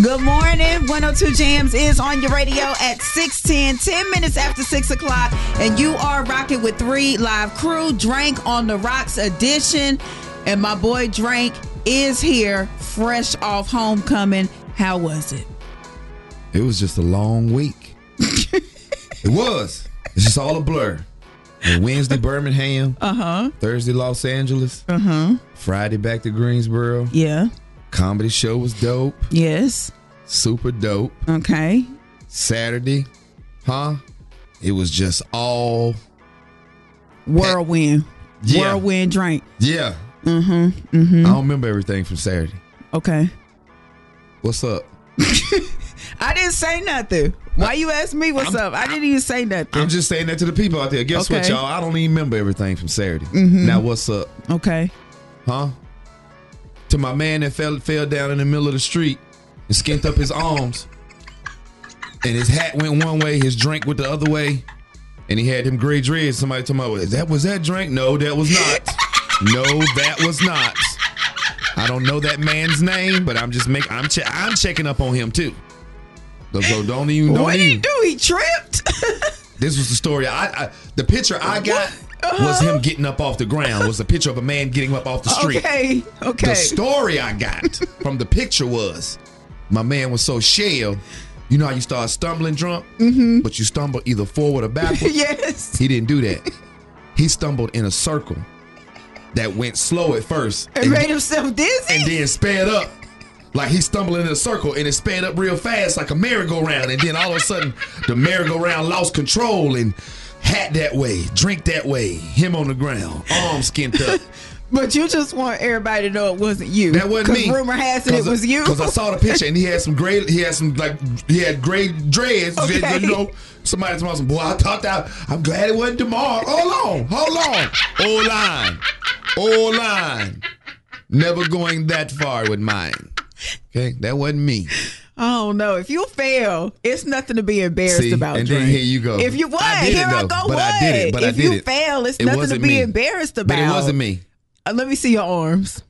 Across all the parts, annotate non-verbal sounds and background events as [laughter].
Good morning. 102 Jams is on your radio at 610, 10 minutes after 6 o'clock. And you are rocking with three live crew, Drank on the Rocks edition. And my boy Drank is here, fresh off homecoming. How was it? It was just a long week. [laughs] it was. It's just all a blur. And Wednesday, Birmingham. Uh huh. Thursday, Los Angeles. Uh huh. Friday, back to Greensboro. Yeah. Comedy show was dope. Yes. Super dope. Okay. Saturday, huh? It was just all Whirlwind. Yeah. Whirlwind drink. yeah. Mm hmm. Mm I don't remember everything from Saturday. Okay. What's up? [laughs] I didn't say nothing. Why you ask me what's up? I didn't even say nothing. I'm just saying that to the people out there. Guess what, y'all? I don't even remember everything from Saturday. Mhm. Now, what's up? Okay. Huh? To my man that fell fell down in the middle of the street and skint up his arms, and his hat went one way, his drink went the other way, and he had them gray dreads. Somebody told me, "That was that drink?" No, that was not. no, that was not. I don't know that man's name, but I'm just making I'm che- I'm checking up on him too. So, so don't even don't What did even. he do? He tripped. [laughs] This was the story. I, I the picture I got was him getting up off the ground. Was a picture of a man getting up off the [laughs] street. Okay. Okay. The story I got from the picture was my man was so shell. You know how you start stumbling drunk, Mhm. but you stumble either forward or backward. [laughs] yes. He didn't do that. He stumbled in a circle that went slow at first And made himself dizzy. and then sped up. Like he stumbled in a circle and it sped up real fast like a merry-go-round. And then all of a sudden, the merry-go-round lost control and hat that way, drink that way, him on the ground, arms skint up. [laughs] But you just want everybody to know it wasn't you. That wasn't me. Rumor has it it uh, was you. Because I saw the picture and he had some gray, he had some like, he had gray dreads. [laughs] Okay. You know, somebody told me, boy, I thought that, I'm glad it wasn't tomorrow. Hold on, hold on. O line, O line. Never going that far with mine. Okay, that wasn't me. I don't know. If you fail, it's nothing to be embarrassed See, about. and then here you go. If you what? I here I go. but I what? did it, but I if did you it. fail, it's It nothing to be me. embarrassed about. But it wasn't me. Uh, let me see your arms.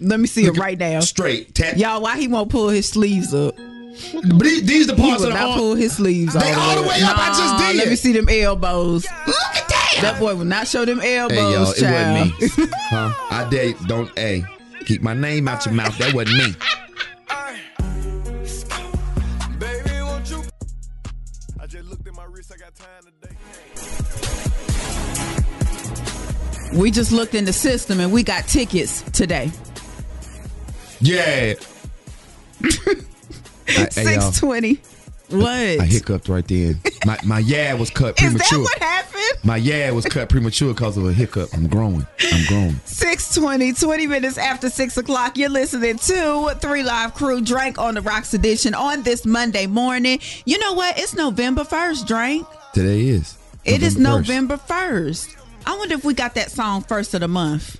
Let me see it right now. Straight. Tap. Y'all, why he won't pull his sleeves up? But these, these the He parts of the not arm- pull his sleeves They all the way up. I just Nah, did. Let me see them elbows. Look at that. That boy will not show them elbows, Hey y'all, it wasn't me. [laughs] Huh? I dare don't hey. Keep my name out your mouth. That wasn't me. We just looked in the system and we got tickets today. Yeah. [laughs] I, hey, y'all, Six twenty. What? I hiccuped right then. My my yeah was cut premature. Is that premature. what happened? My yeah was cut premature because of a hiccup. I'm growing. I'm growing. 620, 20 minutes after 6 o'clock. You're listening to Three Live Crew Drank on the Rocks edition on this Monday morning. You know what? It's November 1st, Drank. Today is. It is 1st. November 1st. I wonder if we got that song first of the month.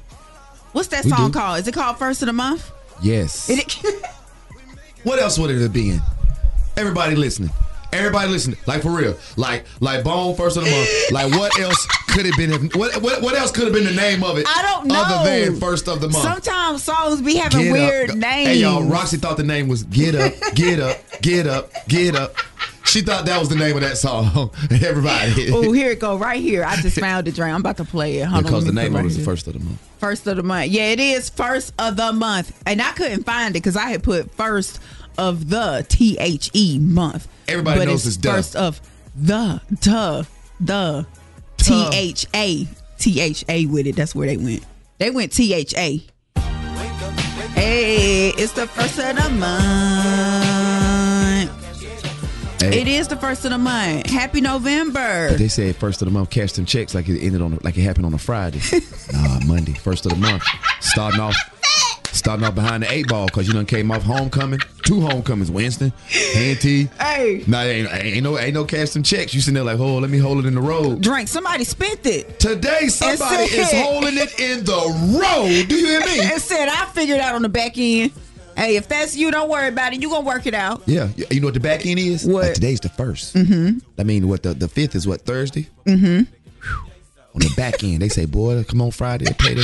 What's that We song do. called? Is it called First of the Month? Yes. It- [laughs] What else would it have been? Everybody listening. Everybody listening. Like for real. Like like Bone first of the month. Like what [laughs] else could have been what what, what else could have been the name of it? I don't know. Other than first of the month. Sometimes songs be having Get weird up. names. Hey y'all, Roxie thought the name was Get Up, Get Up, Get Up, Get Up. She thought that was the name of that song. [laughs] Everybody. Oh, here it go, right here. I just found it, Dre. I'm about to play it. Hold on, because the name of it was the first of the month. First of the month. Yeah, it is first of the month. And I couldn't find it because I had put first of the T H E month. Everybody but knows it's it's duh. first of the duh the T H A T H A with it. That's where they went. They went T H A. Hey, it's the first of the month. Hey. It is the first of the month. Happy November. They said first of the month, cash them checks like it ended on like it happened on a Friday. [laughs] nah, Monday, first of the month. Starting off, starting off behind the eight ball because you done came off homecoming, two homecomings, Winston, A&T. Hey. Nah, ain't, ain't no ain't no cash them checks. You sitting there like, oh, let me hold it in the road. Drink. Somebody spent it. Today, somebody said- is holding it in the road. Do you hear me? [laughs] and said, I figured out on the back end. Hey, if that's you, don't worry about it. You gonna work it out. Yeah, you know what the back end is? What? Like today's the 1st Mm-hmm. I mean, what the the fifth is what Thursday. Mm-hmm. On the back end, they say, "Boy, come on Friday, payday."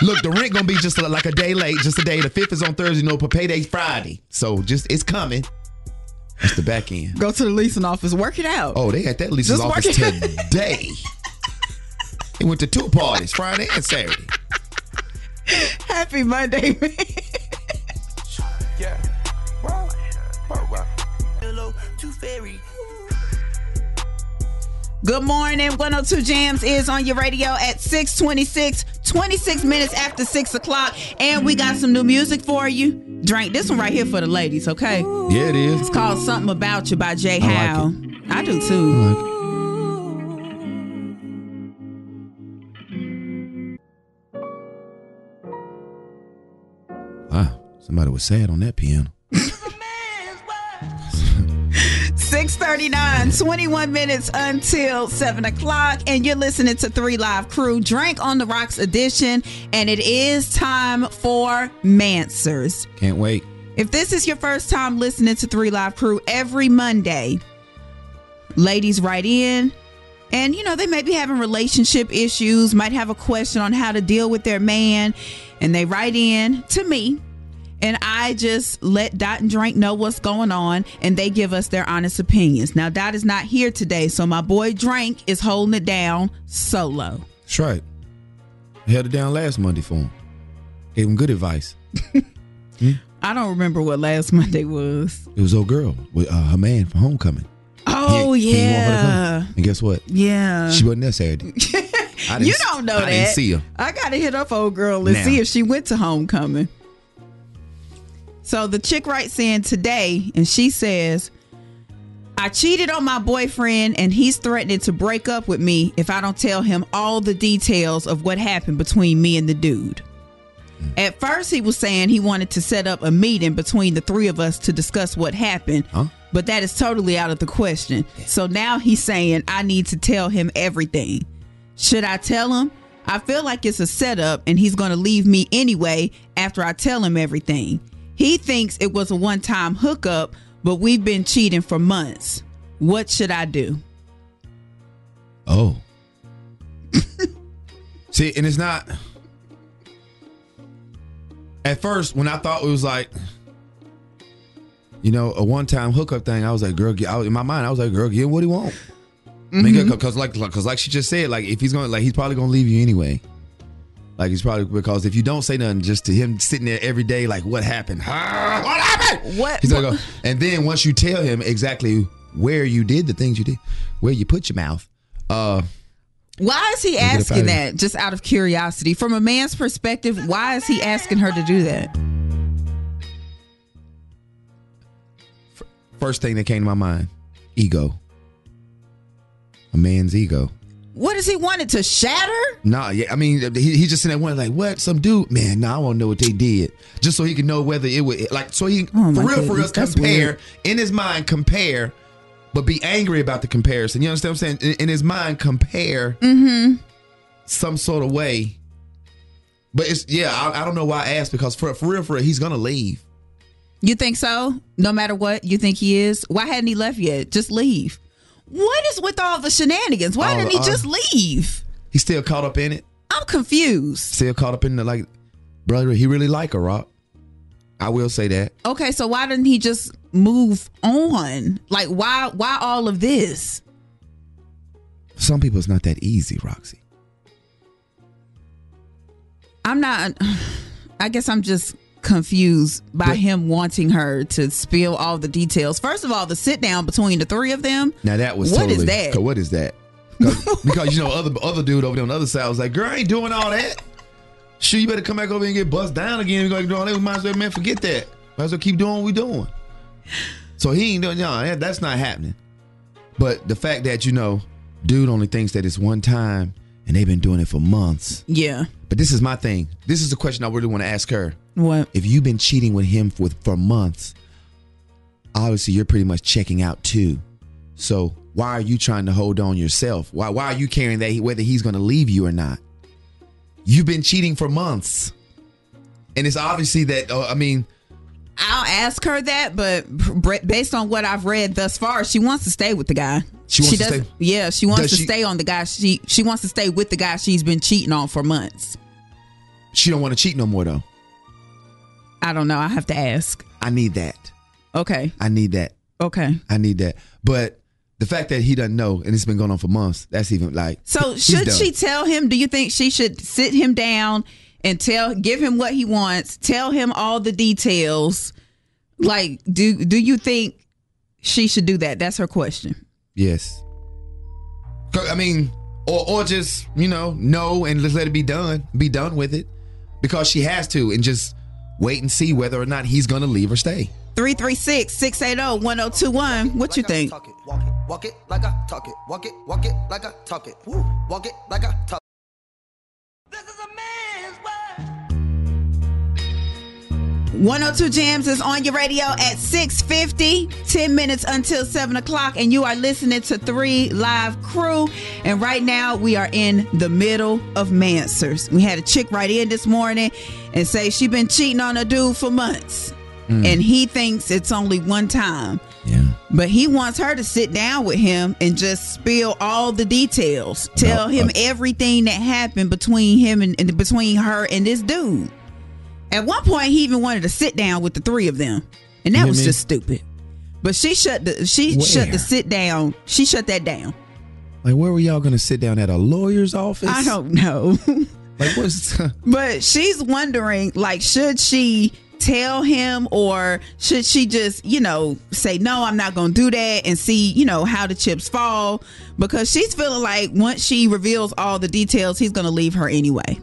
Look, the rent gonna be just like a day late, just a day. The fifth is on Thursday, no, but payday's Friday, so just it's coming. That's the back end. Go to the leasing office, work it out. Oh, they had that leasing Just office today. they went to two parties, Friday and Saturday. [laughs] Happy Monday, man. Good morning. 102 Jams is on your radio at 626, 26 minutes after 6 o'clock. And we got some new music for you. Drank this one right here for the ladies, okay? Yeah, it is. It's called Something About You by Jay I like Howe. I do too. Wow, somebody was sad on that piano. [laughs] 639, 21 minutes until 7 o'clock. And you're listening to 3 Live Crew, Drank on the Rocks edition. And it is time for MANswers. Can't wait. If this is your first time listening to 3 Live Crew, every Monday, ladies write in. And, you know, they may be having relationship issues, might have a question on how to deal with their man. And they write in to me. And I just let Dot and Drank know what's going on. And they give us their honest opinions. Now, Dot is not here today. So my boy Drank is holding it down solo. That's right. I held it down last Monday for him. Gave him good advice. [laughs] I don't remember what last Monday was. It was old girl with uh, her man for homecoming. Oh, He- he didn't want her to come. yeah. And guess what? Yeah. She wasn't there Saturday. [laughs] I you don't know I that. didn't see her. I gotta hit up old girl and Now. see if she went to homecoming. So the chick writes in today and she says, I cheated on my boyfriend and he's threatening to break up with me if I don't tell him all the details of what happened between me and the dude. Hmm. At first, he was saying he wanted to set up a meeting between the three of us to discuss what happened, but that is totally out of the question. So now he's saying I need to tell him everything. Should I tell him? I feel like it's a setup and he's going to leave me anyway after I tell him everything. He thinks it was a one time hookup, but we've been cheating for months. What should I do? Oh. [laughs] See, and it's not. At first, when I thought it was like, you know, a one-time hookup thing, I was like, "Girl, get out." In my mind, I was like, "Girl, get what he want." Mm-hmm. Because like, because like she just said, like if he's going, like he's probably gonna leave you anyway. Like he's probably because if you don't say nothing, just to him sitting there every day, like what happened? Ah, [laughs] what happened? What? He's gonna go, and then once you tell him exactly where you did the things you did, where you put your mouth, uh, Why is he Get up outta asking that? Just out of curiosity. From a man's perspective, why is he asking her to do that? first thing that came to my mind, ego. A man's ego. What does he want it to shatter? Nah, yeah, I mean, he, he just sitting there wondering, like, what? Some dude, man, nah, I want to know what they did. Just so he can know whether it would, like, so he, Oh, for real, for real, compare, weird. in his mind, compare, but be angry about the comparison. You understand what I'm saying? In, in his mind, compare Mm-hmm. some sort of way. But it's, yeah, I, I don't know why I asked because for, for real, for real, he's going to leave. You think so? No matter what you think he is? Why hadn't he left yet? Just leave. What is with all the shenanigans? Why Oh, didn't he uh, just leave? He's still caught up in it. I'm confused. Still caught up in the, like, brother, he really like her, Rock. I will say that. Okay, so why didn't he just move on? Like why why all of this? Some people it's not that easy, Roxie. I'm not [sighs] I guess I'm just confused by But- him wanting her to spill all the details. First of all, the sit down between the three of them. Now that was What is totally, that? 'cause What is that? 'Cause- [laughs] because you know other other dude over there on the other side was like, "Girl, I ain't doing all that. Sure, you better come back over here and get bust down again. We're gonna do all that. We might as well, man, forget that. Might as well keep doing what we doing." So he ain't doing, no, that's not happening. But the fact that you know, dude only thinks that it's one time, and they've been doing it for months. Yeah. But this is my thing. This is the question I really want to ask her. What? If you've been cheating with him for for months, obviously you're pretty much checking out too. So why are you trying to hold on yourself? Why why are you caring that he, whether he's going to leave you or not? You've been cheating for months, and it's obviously that. Uh, I mean, I'll ask her that, but based on what I've read thus far, she wants to stay with the guy. She wants to does- stay- Yeah, she wants Does to she- stay on the guy. She she wants to stay with the guy she's been cheating on for months. she don't want to cheat no more though. I don't know. I have to ask. I need that. Okay. I need that. Okay. I need that. But the fact that he doesn't know and it's been going on for months, that's even like. So should done. she tell him? Do you think she should sit him down and tell, give him what he wants, tell him all the details? Like, do do you think she should do that? That's her question. Yes. I mean, or or just you know no and just let it be done, be done with it, because she has to, and just wait and see whether or not he's gonna leave or stay. 336 680 1021. What you think? Walk it, walk it like I talk it. Walk it, walk it like I talk it. Walk it like I talk. 102 Jams is on your radio at 650, 10 minutes until 7 o'clock, and you are listening to 3 Live Crew. And right now, we are in the middle of MANswers. We had a chick right in this morning and say she been cheating on a dude for months. Mm. And he thinks it's only one time. Yeah. But he wants her to sit down with him and just spill all the details. Tell him everything that happened between him and, and between her and this dude. At one point, he even wanted to sit down with the three of them, and that You was just stupid. But she shut the she shut the sit down. She shut that down. Like, where were y'all gonna sit down at a lawyer's office? I don't know. [laughs] Like, what's? [laughs] But she's wondering, like, should she tell him or should she just, you know, say, no, I'm not going to do that and see, you know, how the chips fall? Because she's feeling like once she reveals all the details, he's going to leave her anyway.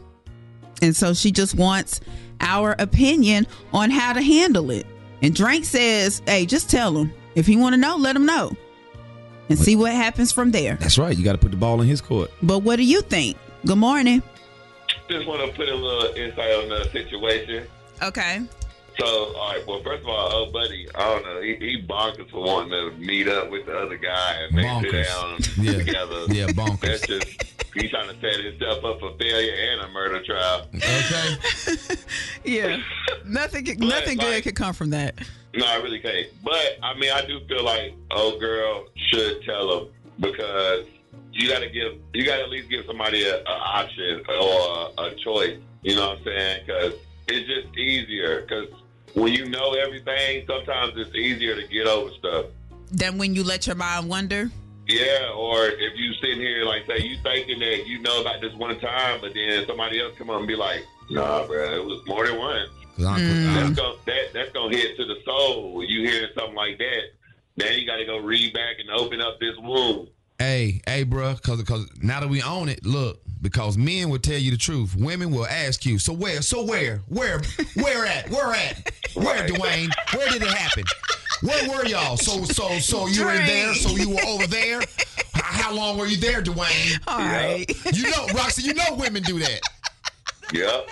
And so she just wants our opinion on how to handle it. And Drank says, hey, just tell him. If he want to know, let him know. And see what happens from there. That's right. You got to put the ball in his court. But what do you think? Good morning. Just want to put a little insight on the situation. Okay. So, all right. Well, first of all, oh, buddy, I don't know. He, he bonkers for wanting to meet up with the other guy and they Bonkers. sit down Yeah. together. Yeah, bonkers. That's just he's trying to set himself up for failure and a murder trial. Okay. [laughs] Yeah. nothing But, nothing good like- could come from that. No, I really can't. But I mean, I do feel like old girl should tell him because you got to give, you got to at least give somebody a, a option or a, a choice. You know what I'm saying? Because it's just easier. Because when you know everything, sometimes it's easier to get over stuff. Then when you let your mind wander. Yeah, or if you sitting here like say you thinking that you know about this one time, but then somebody else come up and be like, "Nah, bro, it was more than one." That's mm. gonna that, that's gonna hit to the soul. When you hear something like that, now you got to go read back and open up this wound. Hey, hey, bruh, because because now that we own it, look, because men will tell you the truth, women will ask you. So where? So where? Where? Where at? Where at? Where, Dwayne? Where did it happen? Where were y'all? So so so you were in there. So you were over there. How long were you there, Dwayne? All right. You know, Roxie, you know women do that. Yep.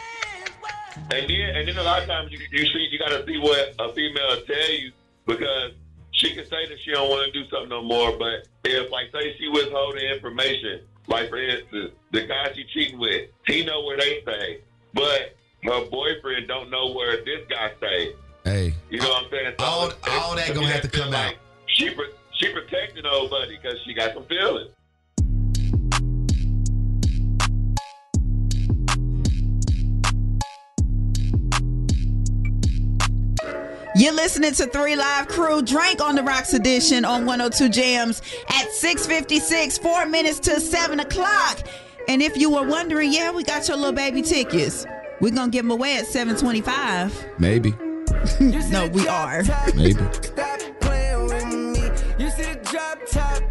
And then and then a lot of times you you see you got to see what a female will tell you because she can say that she don't want to do something no more, but if like say she withholding information, like for instance, the guy she cheating with, he know where they stay, but her boyfriend don't know where this guy stay. Hey, You know what I'm saying? So all- it's- all that gonna have to feel come like She pro- she protecting old buddy because she got some feelings. You're listening to Three Live Crew, Drank on the Rocks edition on 102 Jams at 656, four minutes to 7 o'clock. And if you were wondering, yeah, we got your little baby tickets. We're going to give them away at 725. Maybe. No, we are. Maybe. You see the drop top.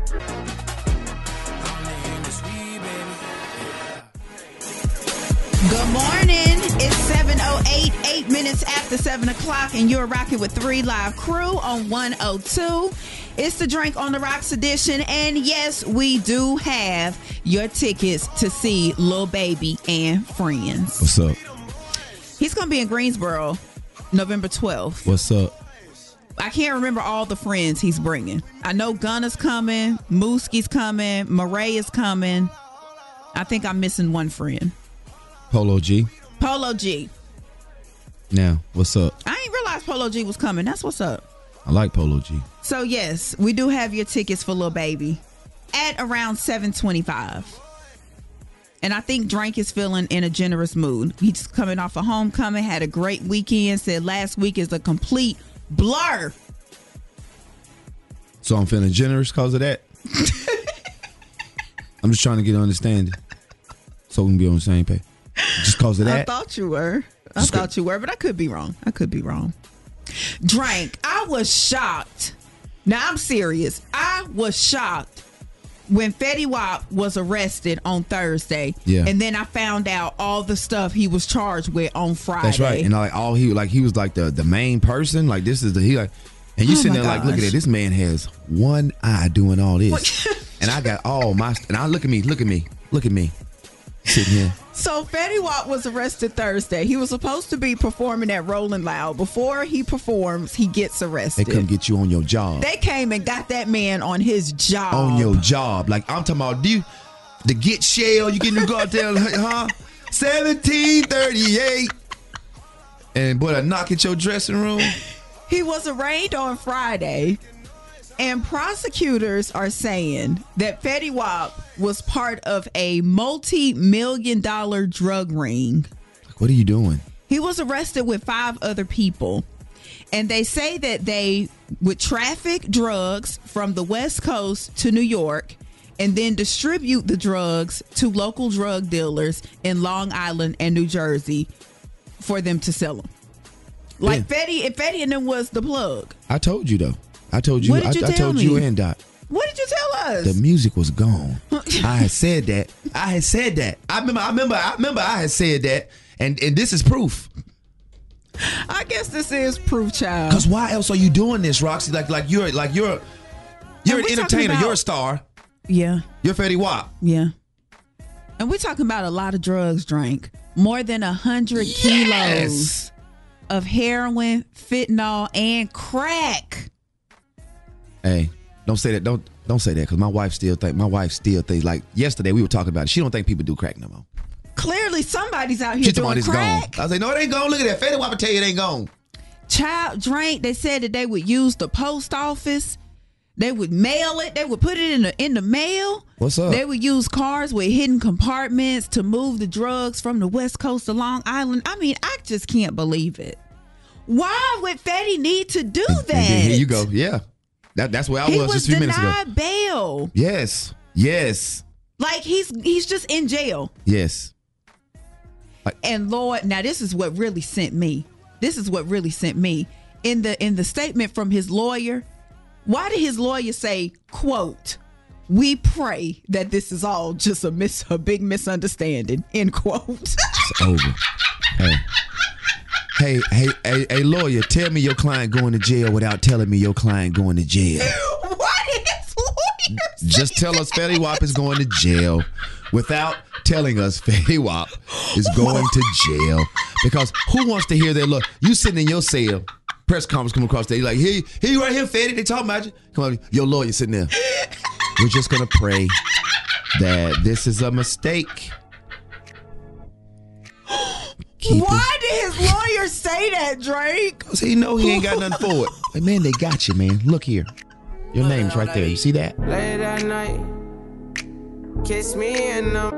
Good morning. It's 7.08, eight minutes after 7 o'clock, and you're rocking with Three Live Crew on 102. It's the Drank on the Rocks edition, and yes, we do have your tickets to see Lil Baby and Friends. What's up? He's going to be in Greensboro November 12th. What's up? I can't remember all the friends he's bringing. I know Gunna's coming, Mooski's coming, Morray is coming. I think I'm missing one friend. Polo G. Polo G. Now, what's up? I ain't realized Polo G was coming. That's what's up. I like Polo G. So yes, we do have your tickets for Lil Baby at around 725. And I think Drank is feeling in a generous mood. He's coming off a homecoming, had a great weekend, said last week is a complete blur. So I'm feeling generous because of that. [laughs] I'm just trying to get an understanding. So we can be on the same page. Just because of that. I thought you were. I Just thought you were, but I could be wrong. I could be wrong. Drank. I was shocked. Now I'm serious. I was shocked when Fetty Wap was arrested on Thursday. Yeah. And then I found out all the stuff he was charged with on Friday. That's right. And like all he like he was like the the main person. Like this is the he like and you Oh sitting there like look at it. This man has one eye doing all this. [laughs] and I got all my and I look at me, look at me, look at me. Sitting here. So Fetty Wap was arrested Thursday. He was supposed to be performing at Rolling Loud. Before he performs, he gets arrested. They come get you on your job. They came and got that man on his job. on your job. Like I'm talking about do you the get shell, you getting to go out there, huh? 1738. And boy, I knock at your dressing room. [laughs] He was arraigned on Friday, and prosecutors are saying that Fetty Wap was part of a multi-million dollar drug ring. What are you doing? He was arrested with five other people. And they say that they would traffic drugs from the West Coast to New York and then distribute the drugs to local drug dealers in Long Island and New Jersey for them to sell them. Like Fetty, and Fetty and them was the plug. I told you though. I told you. What you I, I told you and Dot. What did you tell us? The music was gone. [laughs] I had said that. I had said that. I remember. I remember. I remember. I had said that. And and this is proof. I guess this is proof, child. Cause why else are you doing this, Roxie? Like like you're like you're you're And an entertainer. about- You're a star. Yeah. You're Fetty Wap. Yeah. And we're talking about a lot of drugs drank. More than a hundred kilos of heroin, fentanyl, and crack. Hey, don't say that. Don't don't say that because my wife still think my wife still thinks like yesterday we were talking about it. She don't think people do crack no more. Clearly somebody's out here She doing it's crack. gone. I was like, no, it ain't gone. Look at that. Fetty Wap will tell you it ain't gone. Child drank. They said that they would use the post office. They would mail it. They would put it in the in the mail. What's up? They would use cars with hidden compartments to move the drugs from the west coast to Long Island. I mean, I just can't believe it. Why would Fetty need to do that? Here you go. Yeah, that that's where I he was, was just a few minutes ago. bail. Yes, yes, Like he's he's just in jail. yes. And Lord, now this is what really sent me. This is what really sent me. In the in the statement from his lawyer, why did his lawyer say, quote, we pray that this is all just a mis a big misunderstanding, end quote. It's over. [laughs] Hey. Hey, hey, hey, hey, lawyer, tell me your client going to jail without telling me your client going to jail. [laughs] Why did lawyer Just tell us Fetty Wap is going to jail without telling us Fetty Wap is going to jail. Because who wants to hear that? Look, you sitting in your cell, press conference come across there. You're like, here, here you right here, Fetty. They talking about you. Come on, your lawyer sitting there. We're just gonna pray that this is a mistake. Keep it. Why did his lawyer say that, Drank? [laughs] Cause he know he ain't got nothing for it. [laughs] Hey man, they got you, man. Look here. Your name's right there. You see that? Late at night, kiss me in the.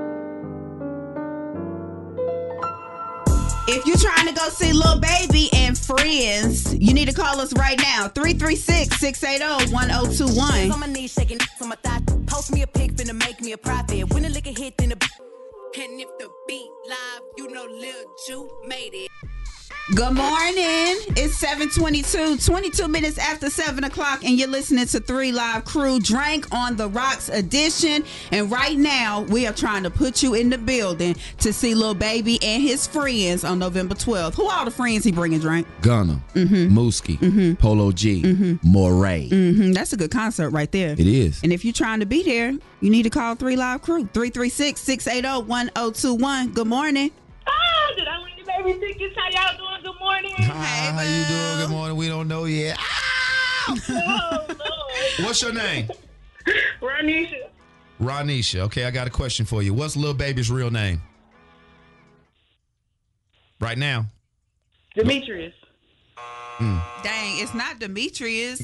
If you're trying to go see Lil Baby and friends, you need to call us right now. 336 680 1021. on my knees, shaking on my thigh. Post me a pic, finna make me a profit. When the liquor hit, then the. And if the beat live, you know Lil Ju made it. Good morning. It's 722, 22 minutes after 7 o'clock, and you're listening to 3 Live Crew Drank on the Rocks edition. And right now, we are trying to put you in the building to see Lil Baby and his friends on November 12th. Who are the friends he bringing, Drank? Gunna, Mm-hmm. Mooski, Polo G, Morray. hmm That's a good concert right there. It is. And if you're trying to be there, you need to call 3 Live Crew, 336 680 1021. Good morning. Oh, did I win the baby tickets? How y'all doing? Good morning. Hi, how you doing? Good morning. We don't know yet. Ah! Oh, What's your name? Ronisha. Ronisha. Okay, I got a question for you. What's Lil Baby's real name? Right now. Demetrius. Mm. Dang, it's not Demetrius,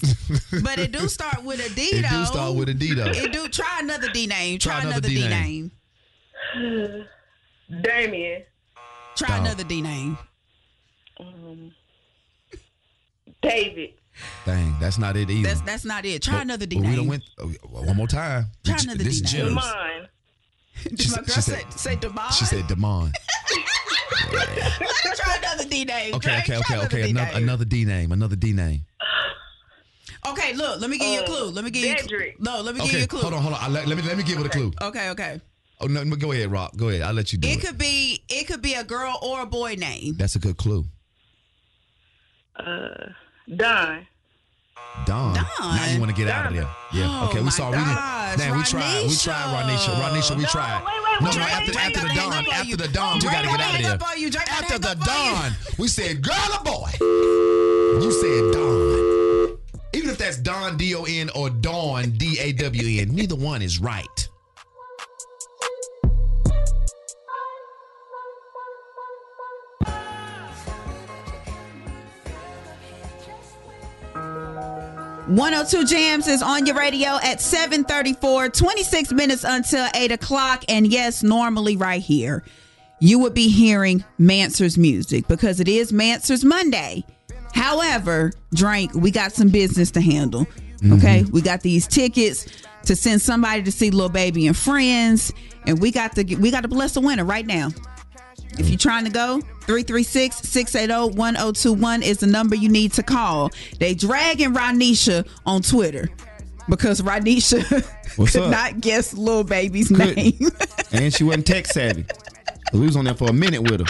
[laughs] but it do start with a D It though. do start with a D, though. It do try another D name. Try, Try another, another D, D name. name. [sighs] Damien. Try Dog. another D name. Um, David. Dang, that's not it either. That's that's not it. Try But- another D but We name. done went oh, one more time. Try This- another this D name. generous. Mine. [laughs] Did my girl she say, said- say Demond? She said Demond. Let's [laughs] try another D name. Okay, Drake. okay, Try okay, another okay. D Another, name. another D name. Another D name. Okay, look. Let me give you a Uh, clue. Let me give you. Cedric. No, let me give you a clue. hold on, hold on. I let, let me let me give it a clue. Okay, okay. Oh no, no, go ahead, Rock. Go ahead. I'll let you do it. It could be it could be a girl or a boy name. That's a good clue. Uh, Don. Don. Now you want to get out of there. Yeah. Oh, okay, we my saw. We didn't. Man, we tried. We tried, Ronisha. Ronisha, we No, tried. wait, wait, no, wait, no. wait, After, wait, after the wait, dawn, wait, wait. after the dawn, we Drake got to gonna get out of there. you. Drake After the up you. dawn, we said, "Girl or boy." You said Dawn. Even if that's Don D O N or Dawn D A W N, neither one is right. One hundred two Jams is on your radio at 734, 26 minutes until 8 o'clock. And yes, normally right here, you would be hearing MANswers music because it is MANswers Monday. However, Drank, we got some business to handle. Mm-hmm. Okay. We got these tickets to send somebody to see Lil Baby and Friends. And we got to we got to bless the winner right now. If you're trying to go, 336 680 1021 is the number you need to call. They dragging Ronisha on Twitter because Ronisha [laughs] What's could up? not guess Lil Baby's Couldn't. name. [laughs] and she wasn't tech savvy. we was on there for a minute with her.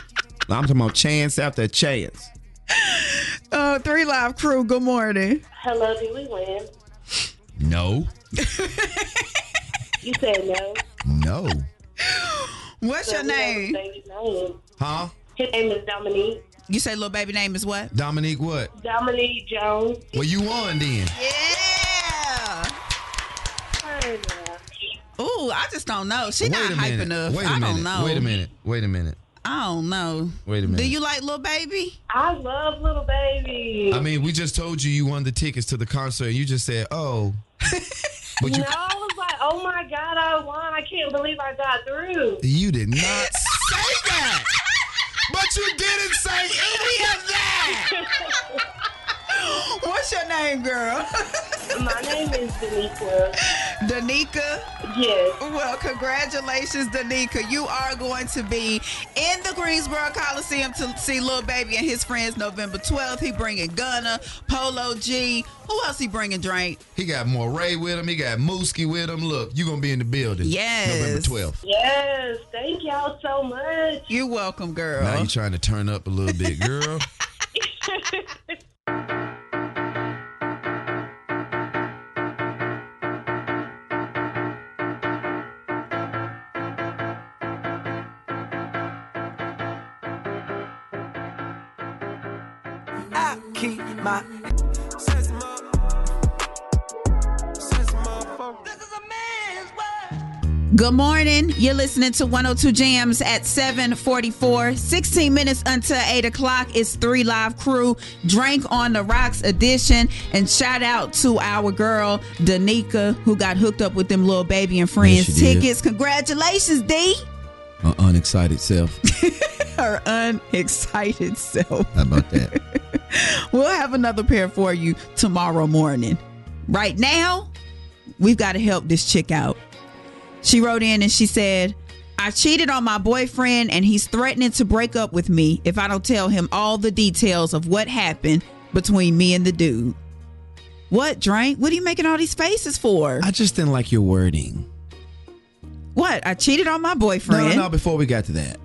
I'm talking about chance after chance. uh, Three Live Crew, good morning. Hello, did we win? No. You said no. No. [laughs] What's your name? Baby's name. Huh? His name is Dominique. You say little Baby name is what? Dominique, what? Dominique Jones. Well, you won then. Yeah. Hey. Ooh, I just don't know. She Wait not hype minute. enough. Wait a I minute. don't know. Wait a minute. Wait a minute. I don't know. Wait a minute. Do you like Lil Baby? I love little baby. I mean, we just told you you won the tickets to the concert, and you just said, "Oh." [laughs] But you no, I was like, oh my God, I won. I can't believe I got through. you did not [laughs] say that. But you didn't say any of that. [laughs] [laughs] What's your name, girl? [laughs] My name is Danica. Danica? Yes. Well, congratulations, Danica. You are going to be in the Greensboro Coliseum to see Lil Baby and his friends November 12th. He bringing Gunna, Polo G. Who else he bringing, Drank? He got Morray with him. He got Mooski with him. Look, you gonna be in the building. Yes. November twelfth. Yes. Thank y'all so much. You're welcome, girl. Now you're trying to turn up a little bit, girl. [laughs] keep my. Good morning. You're listening to 102 Jams at 744. 16 minutes until 8 o'clock. It's three live crew. Drank on the Rocks edition. And shout out to our girl, Danica, who got hooked up with them Lil Baby and friends Yes, she did. tickets. Congratulations, D. Her unexcited self. [laughs] her unexcited self. How about that? [laughs] [laughs] We'll have another pair for you tomorrow morning. Right now, we've got to help this chick out. She wrote in and she said, I cheated on my boyfriend and he's threatening to break up with me if I don't tell him all the details of what happened between me and the dude. What, Drank? What are you making all these faces for? I just didn't like your wording. What? I cheated on my boyfriend. No, no, no. Before we got to that,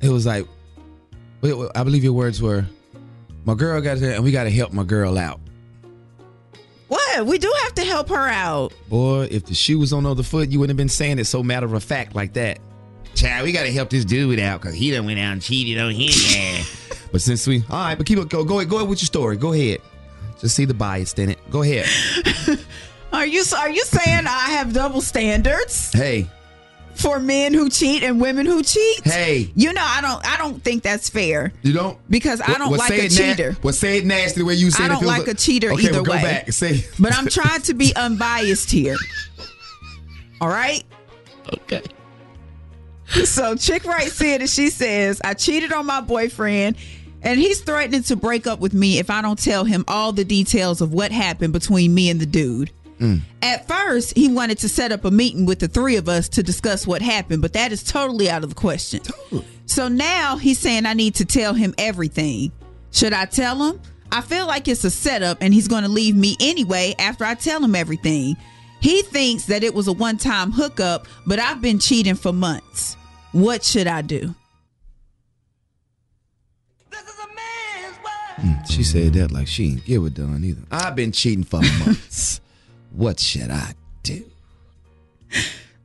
it was like, I believe your words were, "My girl got there, and we got to help my girl out." What? We do have to help her out. Boy, if the shoe was on the other foot, you wouldn't have been saying it so matter of fact like that. Child, we got to help this dude out because he done went out and cheated on him. [laughs] But since we, all right, but keep it go, go ahead, go ahead with your story. Go ahead. Just see the bias in it. Go ahead. [laughs] Are you are you saying I have double standards hey, for men who cheat and women who cheat? hey. You know, I don't I don't think that's fair. You don't Because I don't like say a it na- cheater. well, say it nasty the way you said I don't feels like a cheater okay, either well, go way. back say. But I'm trying to be [laughs] unbiased here. All right? Okay. So Chick writes said, and she says, I cheated on my boyfriend and he's threatening to break up with me if I don't tell him all the details of what happened between me and the dude. Mm. At first, he wanted to set up a meeting with the three of us to discuss what happened, but that is totally out of the question. Totally. So now he's saying I need to tell him everything. Should I tell him? I feel like it's a setup and he's going to leave me anyway after I tell him everything. He thinks that it was a one time hookup, but I've been cheating for months. What should I do? Mm, she said that like she ain't give a done either. I've been cheating for months. [laughs] what should I do? [laughs]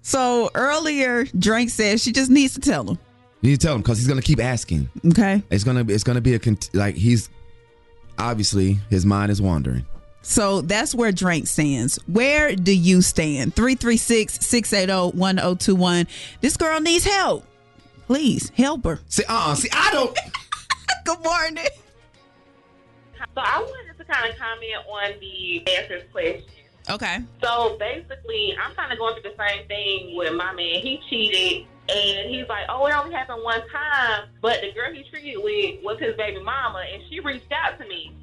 So earlier, Drank said she just needs to tell him. You need to tell him because he's gonna keep asking. Okay. It's gonna be it's gonna be a cont- like he's obviously his mind is wandering. So that's where Drank stands. Where do you stand? 336 680 1021. This girl needs help. Please help her. See, uh, see, I don't. [laughs] Good morning. So I wanted to kind of comment on the answers question. Okay. So basically, I'm kind of going through the same thing with my man. He cheated, and he's like, "Oh, it only happened one time," but the girl he treated with was his baby mama, and she reached out to me.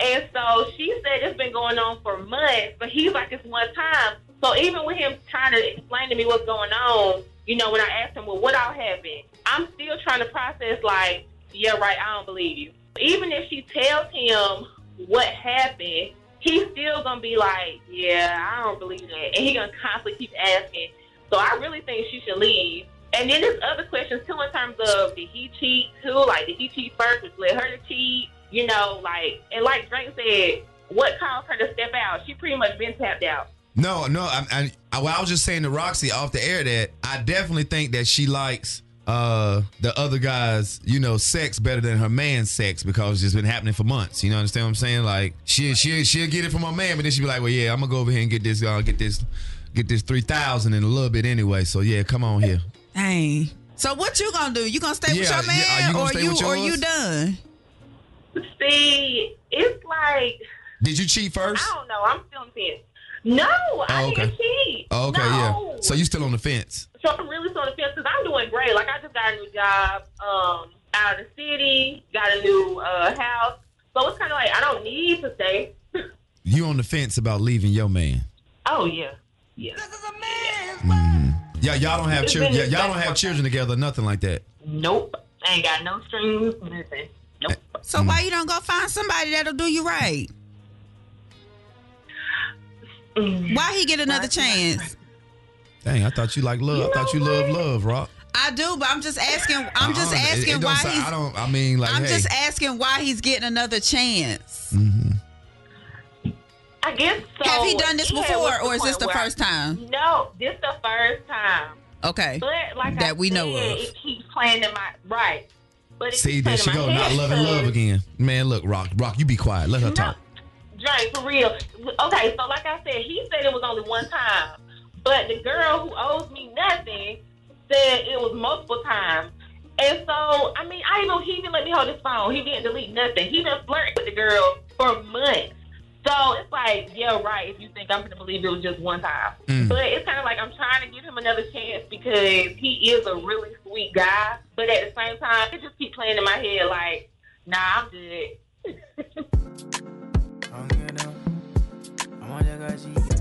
And so she said it's been going on for months, but he's like, it's one time. So even with him trying to explain to me what's going on, you know, when I asked him, well, what all happened? I'm still trying to process, like, yeah, right, I don't believe you. Even if she tells him what happened, he's still gonna be like, yeah, I don't believe that, and he gonna constantly keep asking. So I really think she should leave. And then there's other questions too in terms of did he cheat too? Like did he cheat first, which led her to cheat? You know, like and like Drank said, what caused her to step out? She pretty much been tapped out. No, no. I, I, I, well, I was just saying to Roxie off the air that I definitely think that she likes uh the other guy's you know sex better than her man's sex because it's been happening for months you know understand what i'm saying like she she she'll get it from her man but then she'll be like well yeah i'm gonna go over here and get this uh, get this get this 3000 in a little bit anyway so yeah come on here Dang. So what you gonna do? You gonna stay with your man, yeah, are you or you or you done? See, it's like did you cheat first I don't know. I'm still on the fence. No, I Oh, okay. didn't cheat. oh, okay no. yeah so you still on the fence So I'm really still on the fence because I'm doing great. Like I just got a new job, um, out of the city, got a new uh, house. So it's kind of like I don't need to stay. [laughs] you on the fence about leaving your man Oh yeah, yeah. This is a man. yeah y'all don't have It's children yeah, y'all don't have children together nothing like that Nope. I ain't got no strings, nothing. Nope. So why you don't go find somebody that'll do you right? Why he get another chance? Dang i thought you like love i thought you love love rock I do, but I'm just asking. I'm uh-uh, just Uh-uh, it- it asking why sound- he's. I don't. I mean, like, I'm hey. just asking why he's getting another chance. Mm-hmm. I guess so. Have he done this Yeah, before, or is this the first time? No, this the first time. Okay, But like that I we know said, of. it keeps playing in my right. But See, keeps there she go. Not loving love again. Man, look, Rock, Rock, you be quiet. Let her talk. Drank, for real. Okay, so like I said, he said it was only one time, but the girl who owes me nothing said it was multiple times. And so, I mean, I even he even let me hold his phone. He didn't delete nothing. He been flirting with the girl for months. So it's like, yeah, right. If you think I'm gonna believe it was just one time, Mm. but it's kind of like I'm trying to give him another chance because he is a really sweet guy. But at the same time, it just keep playing in my head like, nah, I'm good. [laughs]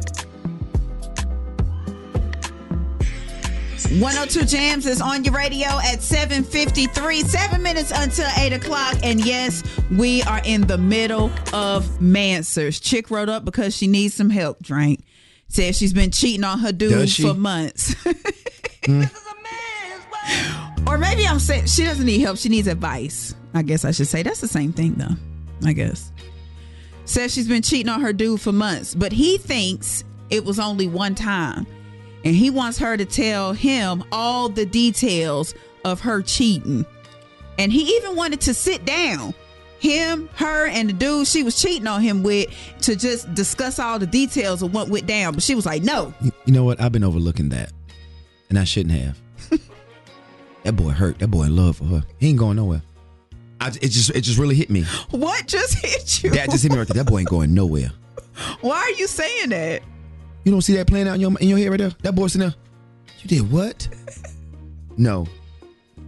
102 Jams is on your radio at 753, seven minutes until 8 o'clock. And yes, we are in the middle of MANswers. Chick wrote up because she needs some help, Drank. Says she's been cheating on her dude Does she? for months. [laughs] Hmm. or maybe I'm saying she doesn't need help. She needs advice. I guess I should say that's the same thing, though. I guess. Says she's been cheating on her dude for months, but he thinks it was only one time. And he wants her to tell him all the details of her cheating. And he even wanted to sit down, him, her, and the dude she was cheating on him with, to just discuss all the details of what went down. But she was like, no. You, you know what? I've been overlooking that, and I shouldn't have. [laughs] that boy hurt. That boy in love for her. He ain't going nowhere. I, it just it just really hit me. What just hit you? That just hit me right there. That boy ain't going nowhere. [laughs] Why are you saying that? You don't see that playing out in your in your head right there? That boy sitting there. You did what? [laughs] no.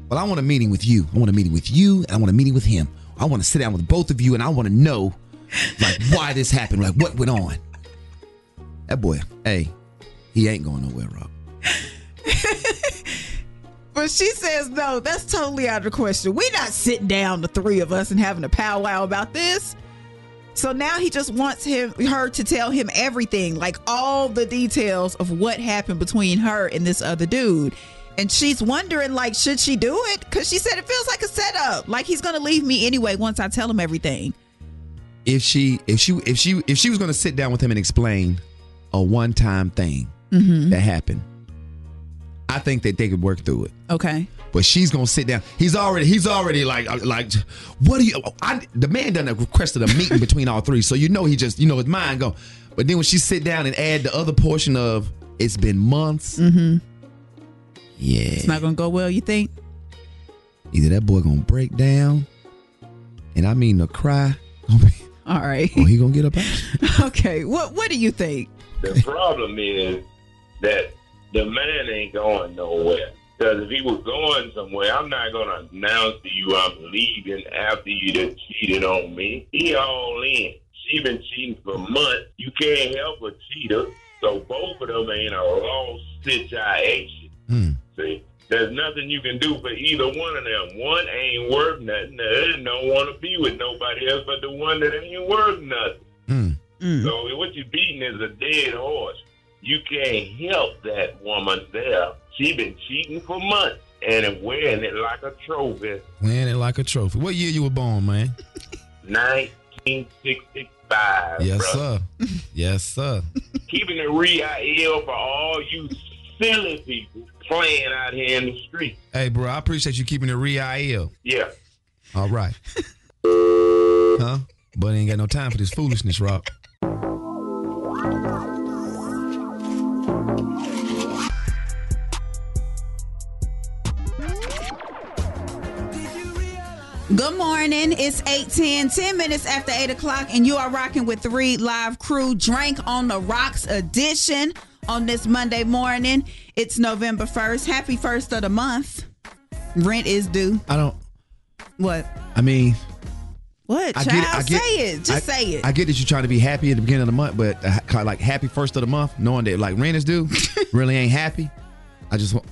Well, I want a meeting with you. I want a meeting with you, and I want a meeting with him. I want to sit down with both of you, and I want to know, like, [laughs] why this happened, like, what went on. That boy, hey, he ain't going nowhere, Rob. [laughs] But she says, no, that's totally out of the question. We're not sitting down, the three of us, and having a powwow about this. So now he just wants him her to tell him everything, like all the details of what happened between her and this other dude. And she's wondering, like, should she do it? Because she said it feels like a setup. Like he's gonna leave me anyway once I tell him everything. If she, if she, if she, if she was going to sit down with him and explain a one-time thing Mhm. that happened, I think that they could work through it. Okay. But she's gonna sit down. He's already he's already like uh, like what do you? I, the man done requested a meeting [laughs] between all three, so you know he just you know his mind go. But then when she sit down and add the other portion of it's been months, Mm-hmm. yeah, It's not gonna go well, you think? either that boy gonna break down, and I mean to cry, [laughs] All right. or he gonna get up [laughs] okay. What what do you think? The problem is that the man ain't going nowhere. Because if he was going somewhere, I'm not going to announce to you I'm leaving after you done cheated on me. He all in. She been cheating for months. You can't help a cheater. So both of them ain't a lost situation. Hmm. See, there's nothing you can do for either one of them. One ain't worth nothing. The other don't want to be with nobody else but the one that ain't worth nothing. Hmm. Mm. So what you're beating is a dead horse. You can't help that woman there. She been cheating for months and wearing it like a trophy. Wearing it like a trophy. What year you were born, man? 1965. Yes, sir. Yes, sir. Keeping it real for all you silly people playing out here in the street. Hey, bro, I appreciate you keeping it real. Yeah. All right. [laughs] huh? But ain't got no time for this foolishness, Rock. Good morning. It's 810, 10 minutes after 8 o'clock, and you are rocking with three live crew Drank on the rocks edition on this Monday morning. It's November 1st. Happy first of the month. Rent is due. I don't. What? I mean, What? I Child? get it. I get, say it. Just I- say it. I get that you're trying to be happy at the beginning of the month, but uh, like happy first of the month, knowing that like rent is due, [laughs] really ain't happy. I just want.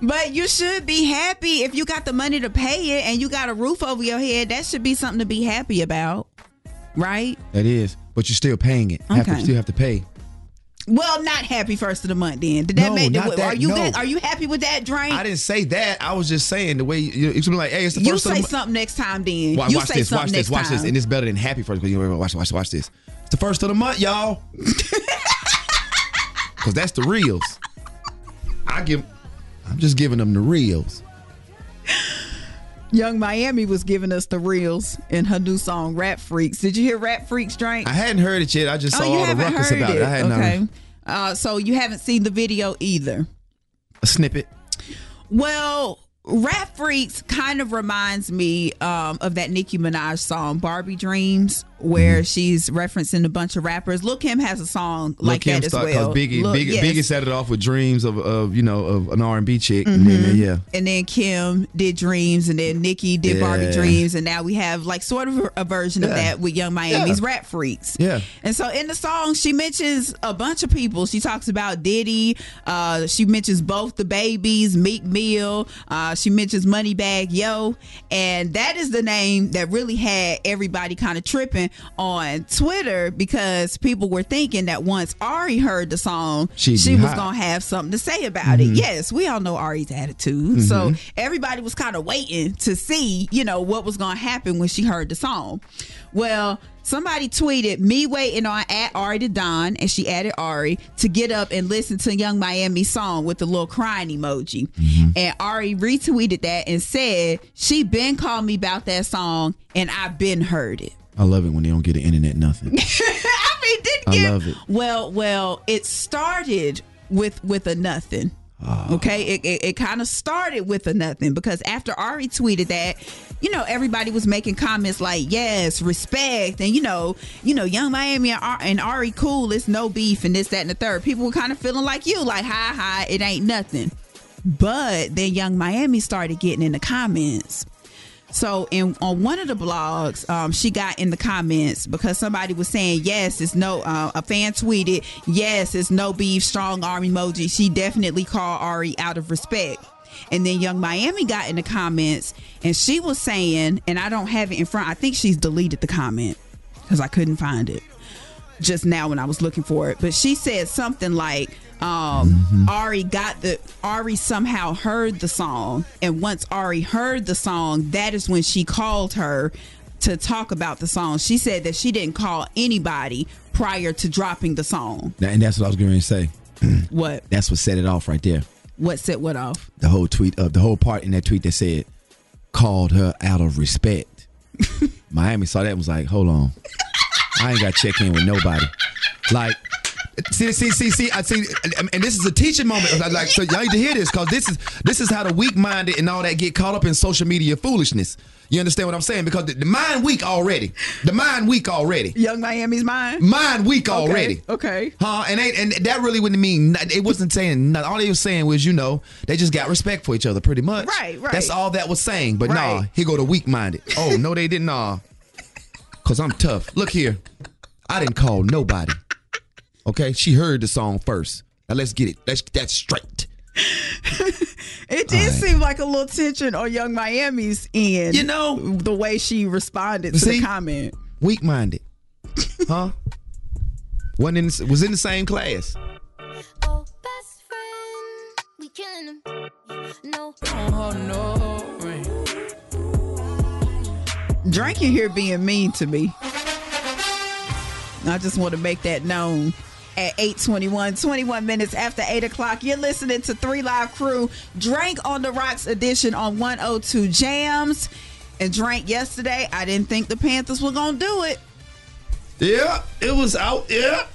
But you should be happy if you got the money to pay it and you got a roof over your head. That should be something to be happy about, right? That is, but you're still paying it. Have to still have to pay. Well, not happy first of the month. Then did that No, make? not are you no. good? Are you happy with that Drank? I didn't say that. I was just saying the way you, it's gonna like, hey, it's the You first of say the month. something next time, then. Watch, you watch say this, something watch this, watch time. this, and it's better than happy first. Watch, watch, watch, watch this. It's the first of the month, y'all. Cause that's the reels. I give. I'm just giving them the reels. Yung Miami was giving us the reels in her new song "Rap Freaks." Did you hear "Rap Freaks" Drank? I hadn't heard it yet. I just saw oh, you all the ruckus about it. I had okay. Uh, so you haven't seen the video either. a snippet. Well, Rap Freaks kind of reminds me um, of that Nicki Minaj song "Barbie Dreams," where she's referencing a bunch of rappers. Lil Kim has a song Lil like Kim that as start- well. Biggie, Lil- Biggie, yes. Biggie set it off with dreams of, of you know of an R and B chick, and then Mhm. yeah, And then Kim did Dreams, and then Nicki did Barbie Dreams, and now we have like sort of a version of that with Yung Miami's Yeah. Rap Freaks. yeah. And so in the song, she mentions a bunch of people. She talks about Diddy. Uh, she mentions both the babies, Meek Mill. Uh, she mentions Moneybagg Yo, and that is the name that really had everybody kind of tripping on Twitter because people were thinking that once Ari heard the song, She'd she was hot. gonna have something to say about it. Mhm. Yes, we all know Ari's attitude, so Mhm. everybody was kind of waiting to see, you know, what was gonna happen when she heard the song. Well, somebody tweeted me waiting on at Ari to Don, and she added Ari to get up and listen to Yung Miami song with the little crying emoji. And Ari retweeted that and said she been called me about that song, and I been heard it. I love it when they don't get the internet nothing. [laughs] I mean, didn't I get love it. well. Well, it started with with a nothing. Ah. Okay, it, it, it kind of started with a nothing because after Ari tweeted that, you know, everybody was making comments like, "Yes, respect," and you know, you know, Yung Miami and, Ar- and Ari cool. It's no beef and this, that, and the third. People were kind of feeling like you, like, "Hi, hi, it ain't nothing." But then Yung Miami started getting in the comments. So in on one of the blogs, um, she got in the comments because somebody was saying, "Yes, it's no." Uh, a fan tweeted, "Yes, it's no beef, strong arm emoji." She definitely called Ari out of respect. And then Yung Miami got in the comments, and she was saying, and I don't have it in front. I think she's deleted the comment because I couldn't find it just now when I was looking for it. But she said something like, um, Ari got the Ari somehow heard the song, and once Ari heard the song, that is when she called her to talk about the song. She said that she didn't call anybody prior to dropping the song. And that's what I was going to say. [clears throat] What? That's what set it off right there. What set what off? The whole tweet of the whole part in that tweet that said called her out of respect. [laughs] Miami saw that and was like, hold on. I ain't got check in with nobody. Like, see, see, see, see, I see, and this is a teaching moment. Like, so y'all need to hear this because this is this is how the weak minded and all that get caught up in social media foolishness. You understand what I'm saying? Because the, the mind weak already. The mind weak already. Yung Miami's mind. Mind weak Okay, already. Okay. Huh? And they, and that really wouldn't mean it wasn't saying nothing. All they was saying was, you know, they just got respect for each other, pretty much. Right, right. That's all that was saying. But nah, Right. here go the weak minded. Oh no, they didn't. Nah, cause I'm tough. Look here, I didn't call nobody. Okay, she heard the song first. Now let's get it. Let's get that straight. [laughs] It did seem like a little tension on Yung Miami's end. You know, the way she responded to See? the comment. Weak minded. [laughs] Huh? Wasn't in, was in the same class. Oh, best friend. We killing them. No. Drinking here being mean to me. I just want to make that known. At 821, 21 minutes after 8 o'clock, you're listening to Three Live Crew, Drank on the Rocks edition on 102 Jams. And drank yesterday, I didn't think the Panthers were going to do it. Yeah, it was out. Yeah.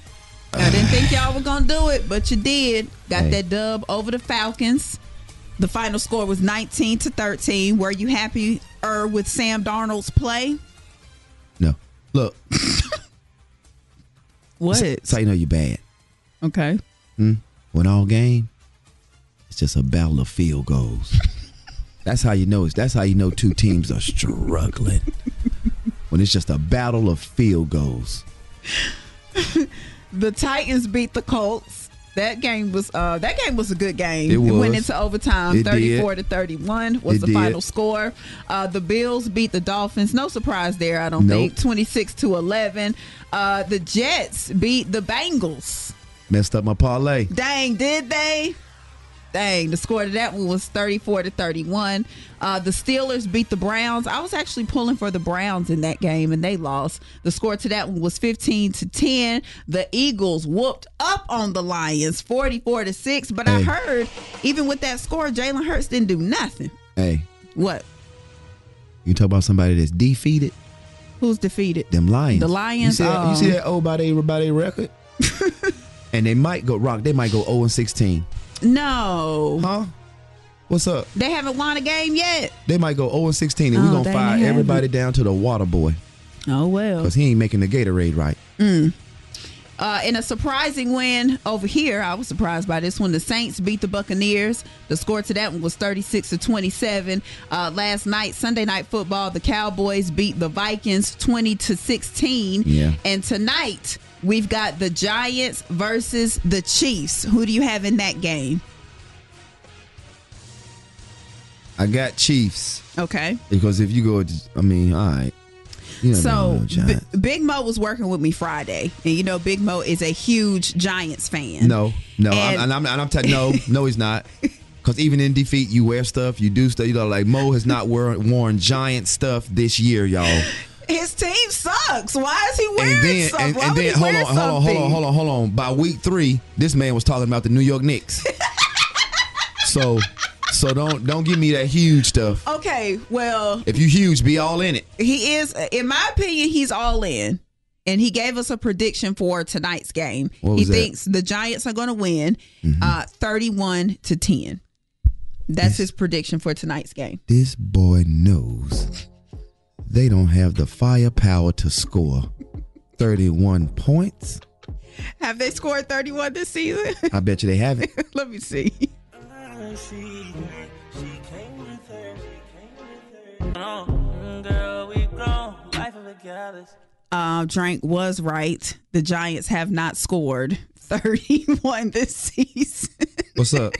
I didn't think y'all were gonna do it, but you did. Got Hey. that dub over the Falcons. The final score was 19 to 13. Were you happy er, with Sam Darnold's play? No. Look. What? That's how you know you're bad. Okay. Hmm? When all game, it's just a battle of field goals. [laughs] that's how you know it's. That's how you know two teams are struggling. when it's just a battle of field goals. [laughs] The Titans beat the Colts. That game was uh that game was a good game. It went into overtime. It did. 34 to 31 was It the did. final score. Uh the Bills beat the Dolphins. No surprise there, I don't Nope. think. 26 to 11. Uh the Jets beat the Bengals. Messed up my parlay. Dang, did they? Dang, the score to that one was 34 to 31. Uh, the Steelers beat the Browns. I was actually pulling for the Browns in that game and they lost. The score to that one was 15 to 10. The Eagles whooped up on the Lions 44 to 6. But I heard even with that score, Jalen Hurts didn't do nothing. Hey, What? you talk about somebody that's defeated. Who's defeated? Them Lions. The Lions? You see, that, you see that old by their by their record? [laughs] and they might go rock. They might go 0 and 16. No. Huh? What's up? They haven't won a game yet. They might go 0 and 16, and we're Oh, gonna fire everybody down to the water boy. Oh well. Because he ain't making the Gatorade right. Mm. Uh, in a surprising win over here, I was surprised by this one. The Saints beat the Buccaneers. The score to that one was 36 to 27. Uh, last night, Sunday night football, the Cowboys beat the Vikings 20 to 16. Yeah. And tonight, we've got the Giants versus the Chiefs. Who do you have in that game? I got Chiefs. Okay. Because if you go, I mean, all right. You know, So. B- Big Mo was working with me Friday, and you know Big Mo is a huge Giants fan. No, no, And- I'm, and I'm, I'm telling no, no, he's not. [laughs] Because even in defeat, you wear stuff, you do stuff. You know, like Mo has not worn, worn giant stuff this year, y'all. His team sucks. Why is he wearing And then, something? and, Why and would then, hold on, hold on, hold on, hold on, hold on. By week three, this man was talking about the New York Knicks. [laughs] so, so don't don't give me that huge stuff. Okay, well, If you huge, be all in it. he is, in my opinion, he's all in. And he gave us a prediction for tonight's game. He that? Mm-hmm. thinks the Giants are going to win uh, 31 to 10. That's his prediction for tonight's game. This boy knows they don't have the firepower to score 31 points. Have they scored 31 this season? [laughs] I bet you they haven't. [laughs] Let me see. Uh, Drank was right. The Giants have not scored 31 this season. What's up?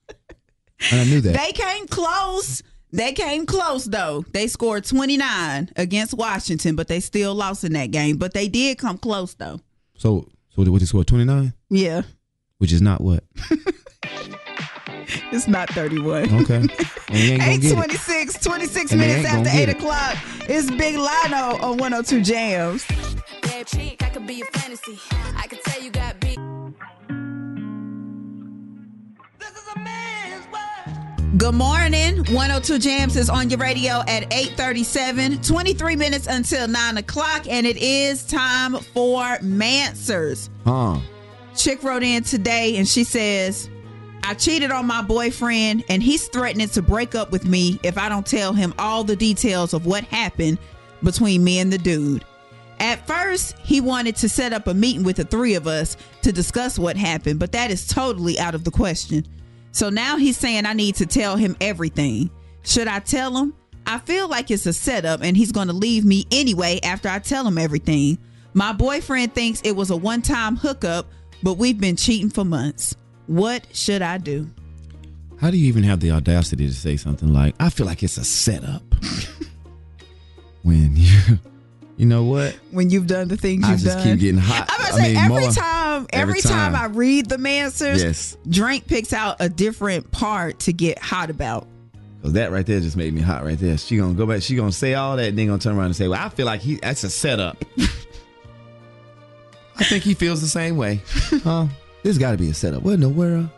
[laughs] I knew that. They came close. They came close though. They scored 29 against Washington, but they still lost in that game. But they did come close though. so, so what they score 29? Yeah. Which is not what? [laughs] It's not 31. Okay. And you ain't gonna get it. 826, 26 And minutes after 8 get it. o'clock. It's Big Lino on 102 Jams. Bad chick, I could be a fantasy. I could tell you got Good morning. 102 Jams is on your radio at 837. 23 minutes until 9 o'clock, and it is time for MANswers. Huh. Chick wrote in today and she says, I cheated on my boyfriend and he's threatening to break up with me if I don't tell him all the details of what happened between me and the dude. At first, he wanted to set up a meeting with the three of us to discuss what happened, but that is totally out of the question. So now he's saying I need to tell him everything. Should I tell him? I feel like it's a setup and he's going to leave me anyway after I tell him everything. My boyfriend thinks it was a one time hookup, but we've been cheating for months. What should I do? How do you even have the audacity to say something like, I feel like it's a setup? [laughs] when you, you know what? When you've done the things I you've done, I just done. keep getting hot. I'm gonna I say mean, every more- time, every, every time. time. I read the MANswers, Yes. Drank picks out a different part to get hot about. Cause that right there just made me hot right there. She gonna go back. She gonna say all that, and then gonna turn around and say, "Well, I feel like he that's a setup." [laughs] I think he feels the same way. [laughs] Huh? This got to be a setup. What in the world?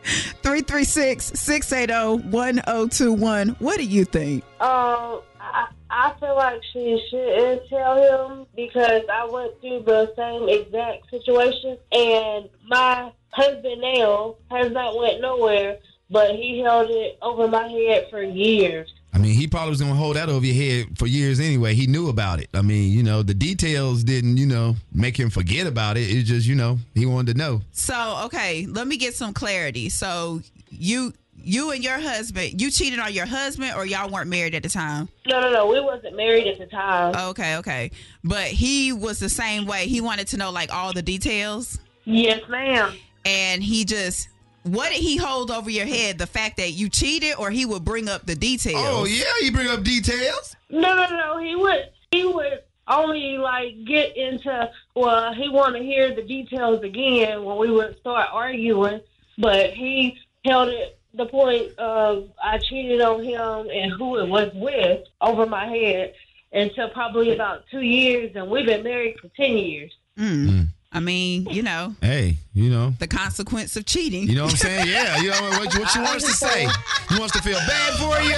336 680 1021. What do you think? Um, I, I feel like she shouldn't tell him because I went through the same exact situation, and my husband now has not went nowhere, but he held it over my head for years. I mean, he probably was gonna hold that over your head for years anyway. He knew about it. I mean, you know, the details didn't, you know, make him forget about it. It's just, you know, he wanted to know. So, okay, let me get some clarity. So, you you and your husband, you cheated on your husband or y'all weren't married at the time? No, no, no, we wasn't married at the time. Okay, okay. But he was the same way. He wanted to know like all the details. Yes, ma'am. And he just what did he hold over your head? The fact that you cheated or he would bring up the details? Oh yeah, he bring up details. No, no, no. He would he would only like get into well, he want to hear the details again when we would start arguing, but he held it the point of I cheated on him and who it was with over my head until probably about two years, and we've been married for ten years. Mm. I mean, you know, Hey, you know. the consequence of cheating. You know what I'm saying? Yeah, you know what, what you [laughs] want us to say? You want us to feel bad for you?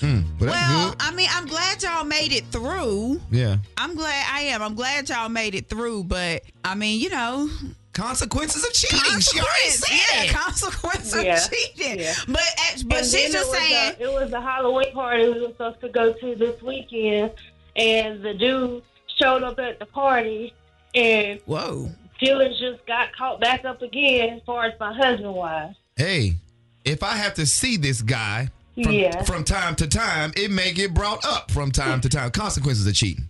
Well, well. I mean, I'm glad y'all made it through. Yeah. I'm glad I am. I'm glad y'all made it through, but I mean, you know, consequences of cheating. She already said yeah, it. consequence of cheating. yeah. But at- but And she's just it saying. a, it was a Halloween party we were supposed to go to this weekend, and the dude showed up at the party, and whoa, feelings just got caught back up again as far as my husband was. Hey, if I have to see this guy from, Yeah. from time to time, it may get brought up from time to time. Consequences of cheating.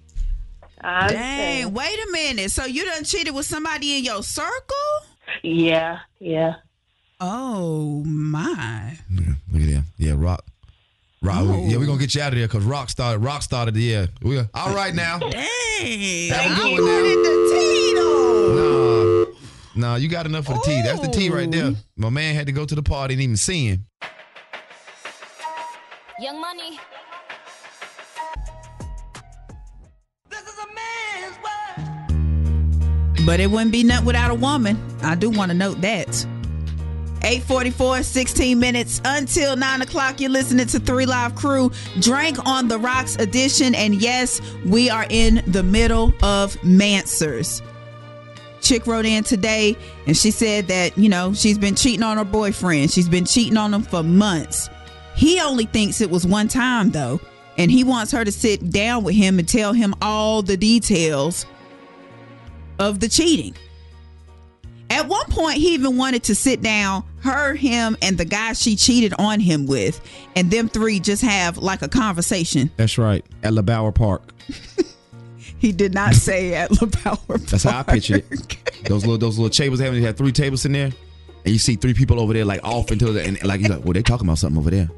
I Dang, wait a minute. So you done cheated with somebody in your circle? Yeah, yeah. Oh my. Look at that. Yeah, Rock. Rock. Yeah, we're gonna get you out of there because Rock started. Rock started. Yeah. We all right now. Dang. Have a I good one wanted the tea though. Nah, nah, you got enough for the tea. That's the tea right there. My man had to go to the party and even see him. Young Money. But it wouldn't be nothing without a woman. I do want to note that. 844, 16 minutes until 9 o'clock. You're listening to Three Live Crew, Drank on the Rocks edition. And yes, we are in the middle of MANswers. Chick wrote in today and she said that, you know, she's been cheating on her boyfriend. She's been cheating on him for months. He only thinks it was one time, though. And he wants her to sit down with him and tell him all the details of the cheating. At one point, he even wanted to sit down, her, him, and the guy she cheated on him with, and them three just have like a conversation. That's right. At LeBauer Park. [laughs] He did not say at LeBauer. That's how I pictured it. Those little those little tables having they had three tables in there, and you see three people over there like off until the and like you're like, well, they talking about something over there.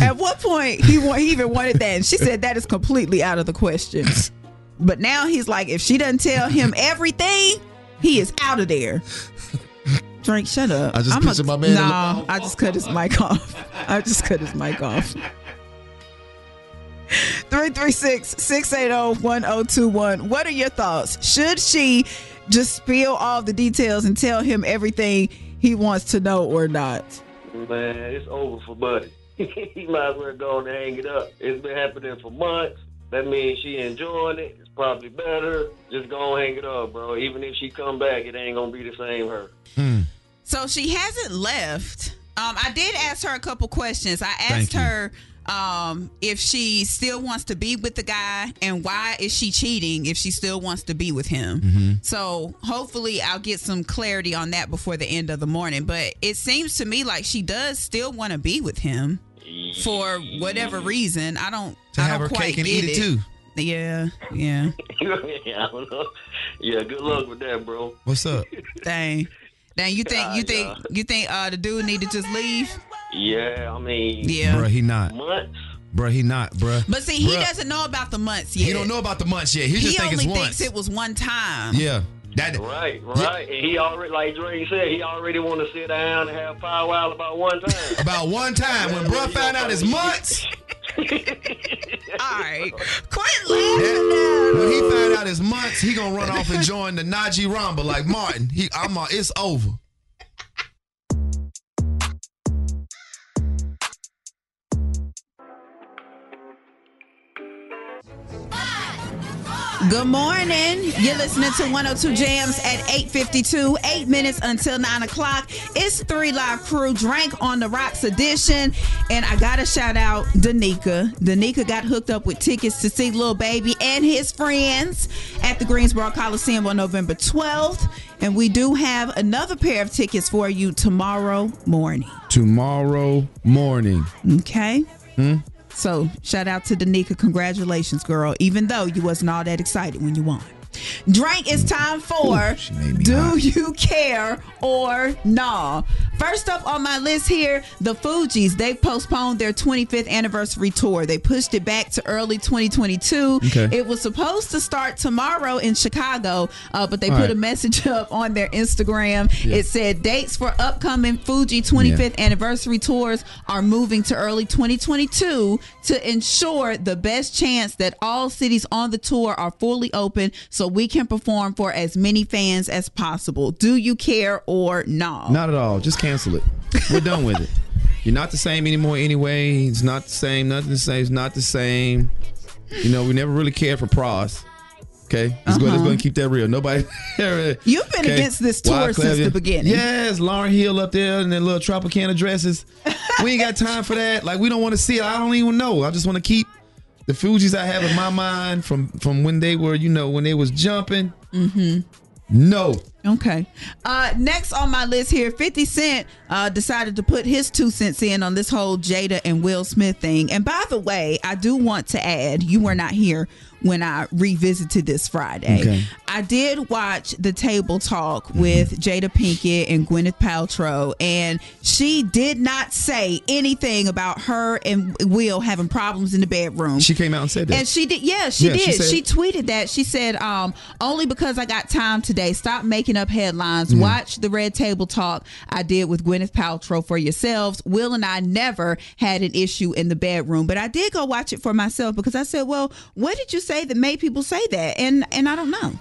At what point he he even wanted that, and she said that is completely out of the question. [laughs] But now he's like, if she doesn't tell him [laughs] everything, he is out of there. Drank, shut up. I just I'm a- picture my man in the- Nah, I just cut his mic off. I just cut his mic off. 336-680-1021. What are your thoughts? Should she just spill all the details and tell him everything he wants to know or not? Man, it's over for Buddy. [laughs] he might as well go and hang it up. It's been happening for months. That means she enjoying it. It's probably better. Just go and hang it up, bro. Even if she come back, it ain't gonna be the same her. So she hasn't left. Um, I did ask her a couple questions. I asked her um, if she still wants to be with the guy and why is she cheating if she still wants to be with him. Mm-hmm. So hopefully I'll get some clarity on that before the end of the morning. But it seems to me like she does still want to be with him for whatever reason. I don't. To I have don't her quite cake and get eat it too. Yeah, yeah. [laughs] yeah, I don't know. Yeah, good luck with that, bro. What's up? [laughs] Dang, dang. You think you think you think uh, the dude need to just leave? Yeah, I mean, Yeah. Bruh, he not. months. Bruh, he not, bruh. But see, he Bruh, doesn't know about the months yet. He don't know about the months yet. He just think only it's thinks it was one time. Yeah. That Right, right. And he already, like Dre said, he already want to sit down and have powwow about one time. About one time when bruh found out his months. [laughs] [laughs] All right. Quit laughing. When he found out his months, he gonna run off and join the Najee Rumble like Martin. He, I'm, uh, it's over. Good morning. You're listening to 102 Jams at 8:52. Eight minutes until nine o'clock. It's three live crew drank on the rocks edition, and I gotta shout out Danica. Danica got hooked up with tickets to see Lil Baby and his friends at the Greensboro Coliseum on November 12th, and we do have another pair of tickets for you tomorrow morning. Tomorrow morning. Okay. Hmm? So shout out to Danica. Congratulations, girl. Even though you wasn't all that excited when you won. Drank is time for Do You Care or Nah? First up on my list here, the Fugees. They postponed their 25th anniversary tour. They pushed it back to early 2022. Okay. It was supposed to start tomorrow in Chicago, uh, but they All put right. a message [laughs] up on their Instagram. Yeah. It said dates for upcoming Fuji 25th anniversary tours are moving to early 2022 to ensure the best chance that all cities on the tour are fully open so we can perform for as many fans as possible. Do you care or not? Not at all. Just cancel it. We're done with it. You're not the same anymore anyway. It's not the same. Nothing the same. It's not the same. You know, we never really cared for Pras. Okay, let's go. Let's Uh-huh. go and keep that real. Nobody. [laughs] You've been against this tour since the beginning. Yes, Lauryn Hill up there in their little Tropicana dresses. [laughs] we ain't got time for that. Like we don't want to see it. I don't even know. I just want to keep The Fugees I have in my mind from from when they were, you know, when they was jumping. Mm-hmm. No. Okay. Uh, next on my list here, 50 Cent uh, decided to put his two cents in on this whole Jada and Will Smith thing. And by the way, I do want to add, you were not here when I revisited this Friday. Okay. I did watch the table talk with Jada Pinkett and Gwyneth Paltrow, and she did not say anything about her and Will having problems in the bedroom. She came out and said that. And she did, yeah, she Yeah, she did. said- she tweeted that. She said, um, only because I got time today, stop making up headlines. Yeah. Watch the Red Table Talk I did with Gwyneth Paltrow for yourselves. Will and I never had an issue in the bedroom, but I did go watch it for myself because I said, well, what did you say that made people say that? And and I don't know.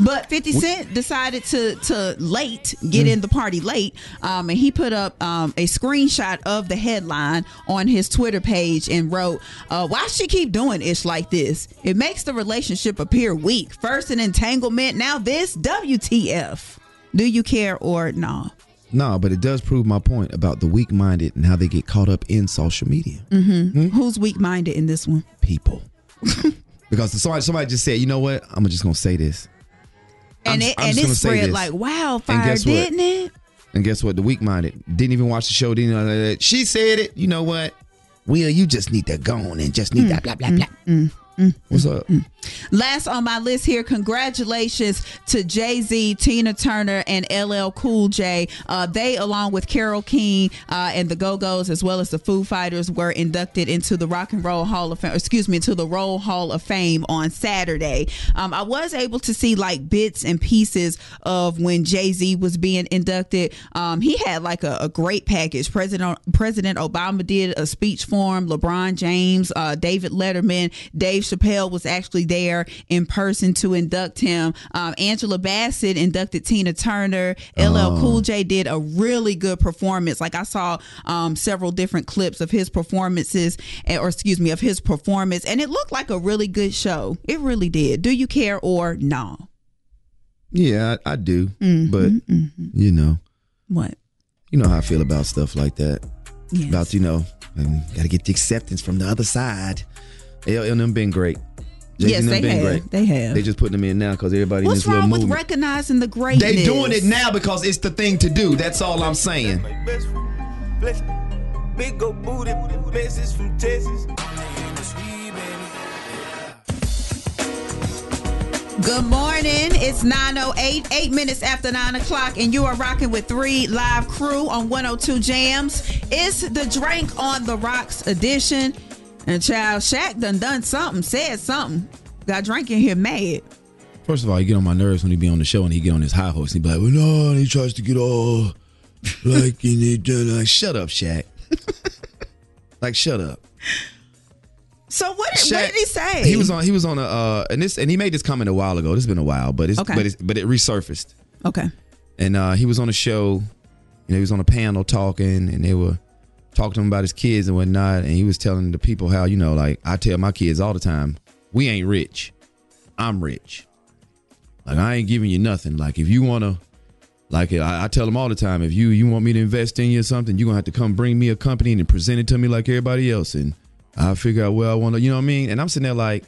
But 50 Cent decided to to late get Mm. in the party late, um, and he put up um, a screenshot of the headline on his Twitter page and wrote, uh, "Why she keep doing ish like this? It makes the relationship appear weak. First an entanglement, now this. WTF? Do you care or no?" No, but it does prove my point about the weak minded and how they get caught up in social media. Mm-hmm. Who's weak minded in this one? People. [laughs] because somebody somebody just said, you know what? I'm just gonna say this. And I'm- it I'm and it spread like wildfire, didn't it? And guess what? The weak minded didn't even watch the show. Didn't know that. She said it. You know what? Will, you just need to go on and just need that blah blah blah. Mm, What's up? Last on my list here, congratulations to Jay Z, Tina Turner, and LL Cool J. Uh, they, along with Carole King uh, and the Go Go's, as well as the Foo Fighters, were inducted into the Rock and Roll Hall of Fame. Excuse me, into the Roll Hall of Fame on Saturday. Um, I was able to see like bits and pieces of when Jay Z was being inducted. Um, he had like a, a great package. President President Obama did a speech for him. LeBron James, uh, David Letterman, Dave Chappelle was actually there in person to induct him. Um, Angela Bassett inducted Tina Turner. LL Oh. Cool J did a really good performance. Like I saw um, several different clips of his performances, eh, or excuse me, of his performance, and it looked like a really good show. It really did. Do you care or no? Yeah, I, I do. Mhm, But you know, What? you know how I feel about stuff like that. Yes. About you know, got to get the acceptance from the other side. L and them been great. Jay-Z Yes, they been have. great. They have. They just putting them in now because everybody in What's this little wrong with movement. recognizing the greatness? They doing it now because it's the thing to do. That's all I'm saying. Big old booty, message from Texas. Good morning. It's 9.08, eight minutes after 9 o'clock, and you are rocking with three live crew on 102 Jams. It's the Drank on the Rocks edition. And Child Shaq done done something, said something. Got Drank in here mad. First of all, he get on my nerves when he be on the show and he get on his high horse and he be like, well, no, and he tries to get all like, and he done like, shut up, Shaq. [laughs] like, shut up. So what, Shaq- what did he say? He was on. He was on a. Uh, and this, and he made this comment a while ago. This has been a while, but it's, Okay. but it's, but it resurfaced. Okay. And uh, he was on a show. You know, he was on a panel talking, and they were talking to him about his kids and whatnot. And he was telling the people how you know, like I tell my kids all the time, we ain't rich. I'm rich. Like I ain't giving you nothing. Like if you wanna, like I, I tell them all the time, if you you want me to invest in you or something, you're gonna have to come bring me a company and present it to me like everybody else, and I figure out where I want to. You know what I mean? And I'm sitting there like,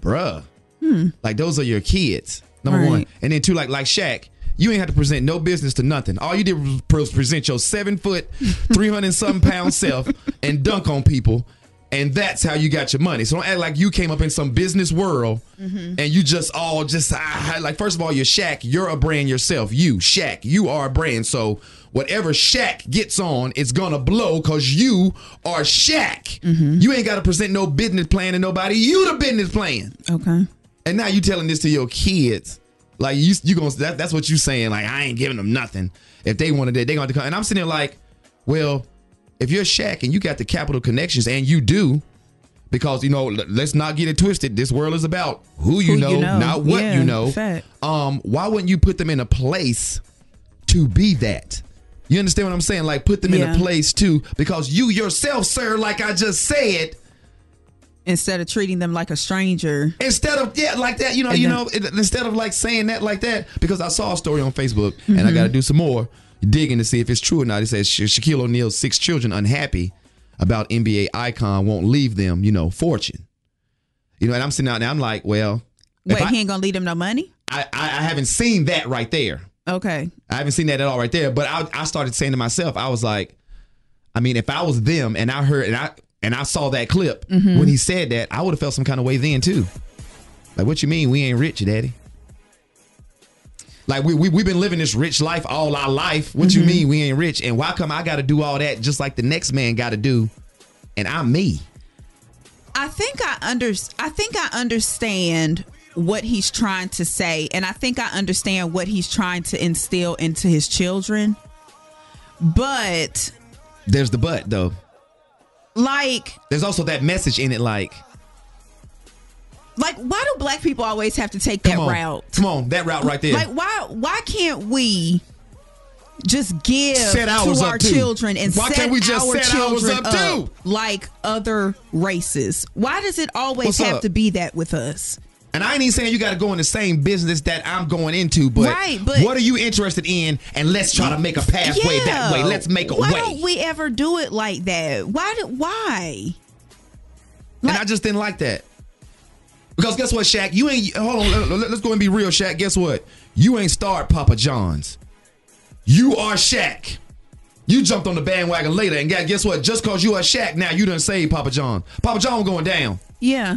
bruh, Hmm. like those are your kids. Number Right. one, and then two, like like Shaq, you ain't have to present no business to nothing. All you did was present your seven foot, [laughs] three hundred something pound self and dunk on people, and that's how you got your money. So don't act like you came up in some business world Mm-hmm. and you just all just ah, like first of all, you're Shaq. You're a brand yourself. You Shaq. You are a brand. So whatever Shaq gets on, it's gonna blow because you are Shaq. Mm-hmm. You ain't got to present no business plan to nobody. You the business plan. Okay. And now you telling this to your kids. Like you, you gonna that, that's what you saying. Like I ain't giving them nothing. If they wanted it, they gonna have to come. And I'm sitting there like, well, if you're Shaq and you got the capital connections, and you do, because you know, let's not get it twisted. This world is about who you, Who know, you know. not what Yeah, you know. fact. Um, why wouldn't you put them in a place to be that? You understand what I'm saying? Like put them in a place too, because you yourself, sir, like I just said, Instead of treating them like a stranger. Instead of yeah, like that, you know, And you then- know, it- instead of like saying that like that, because I saw a story on Facebook and I Mhm. got to do some more digging to see if it's true or not. It says Sha- Shaquille O'Neal's six children unhappy about NBA icon won't leave them, you know, fortune. You know, and I'm sitting out there. I'm like, well, Wait, I, he ain't gonna leave them no money? I, I, I haven't seen that right there. Okay. I haven't seen that at all right there. But I, I started saying to myself, I was like, I mean, if I was them and I heard and I and I saw that clip Mhm. when he said that, I would have felt some kind of way then too. Like, what you mean we ain't rich, daddy? Like we we we've been living this rich life all our life. What you Mhm. mean we ain't rich? And why come I got to do all that just like the next man got to do, and I'm me? I think I under I think I understand what he's trying to say and I think I understand what he's trying to instill into his children. But There's the but though. Like There's also that message in it, like, like why do black people always have to take that on, route? come on, that route right there. Like why why can't we just give Set to up our children and Why set can't we just our set children up too? like other races? Why does it always What's have up? to be that with us? And I ain't even saying you got to go in the same business that I'm going into, but, Right, but- what are you interested in? And let's try to make a pathway that way. Let's make a why way. don't we ever do it like that? Why? Do, why? and I just didn't like that. Because guess what, Shaq? You ain't. Hold on. let- let- Let's go and be real, Shaq. Guess what? You ain't started Papa John's. You are Shaq. You jumped on the bandwagon later, and got- guess what? Just cause you are Shaq, now you done saved Papa John. Papa John going down. Yeah,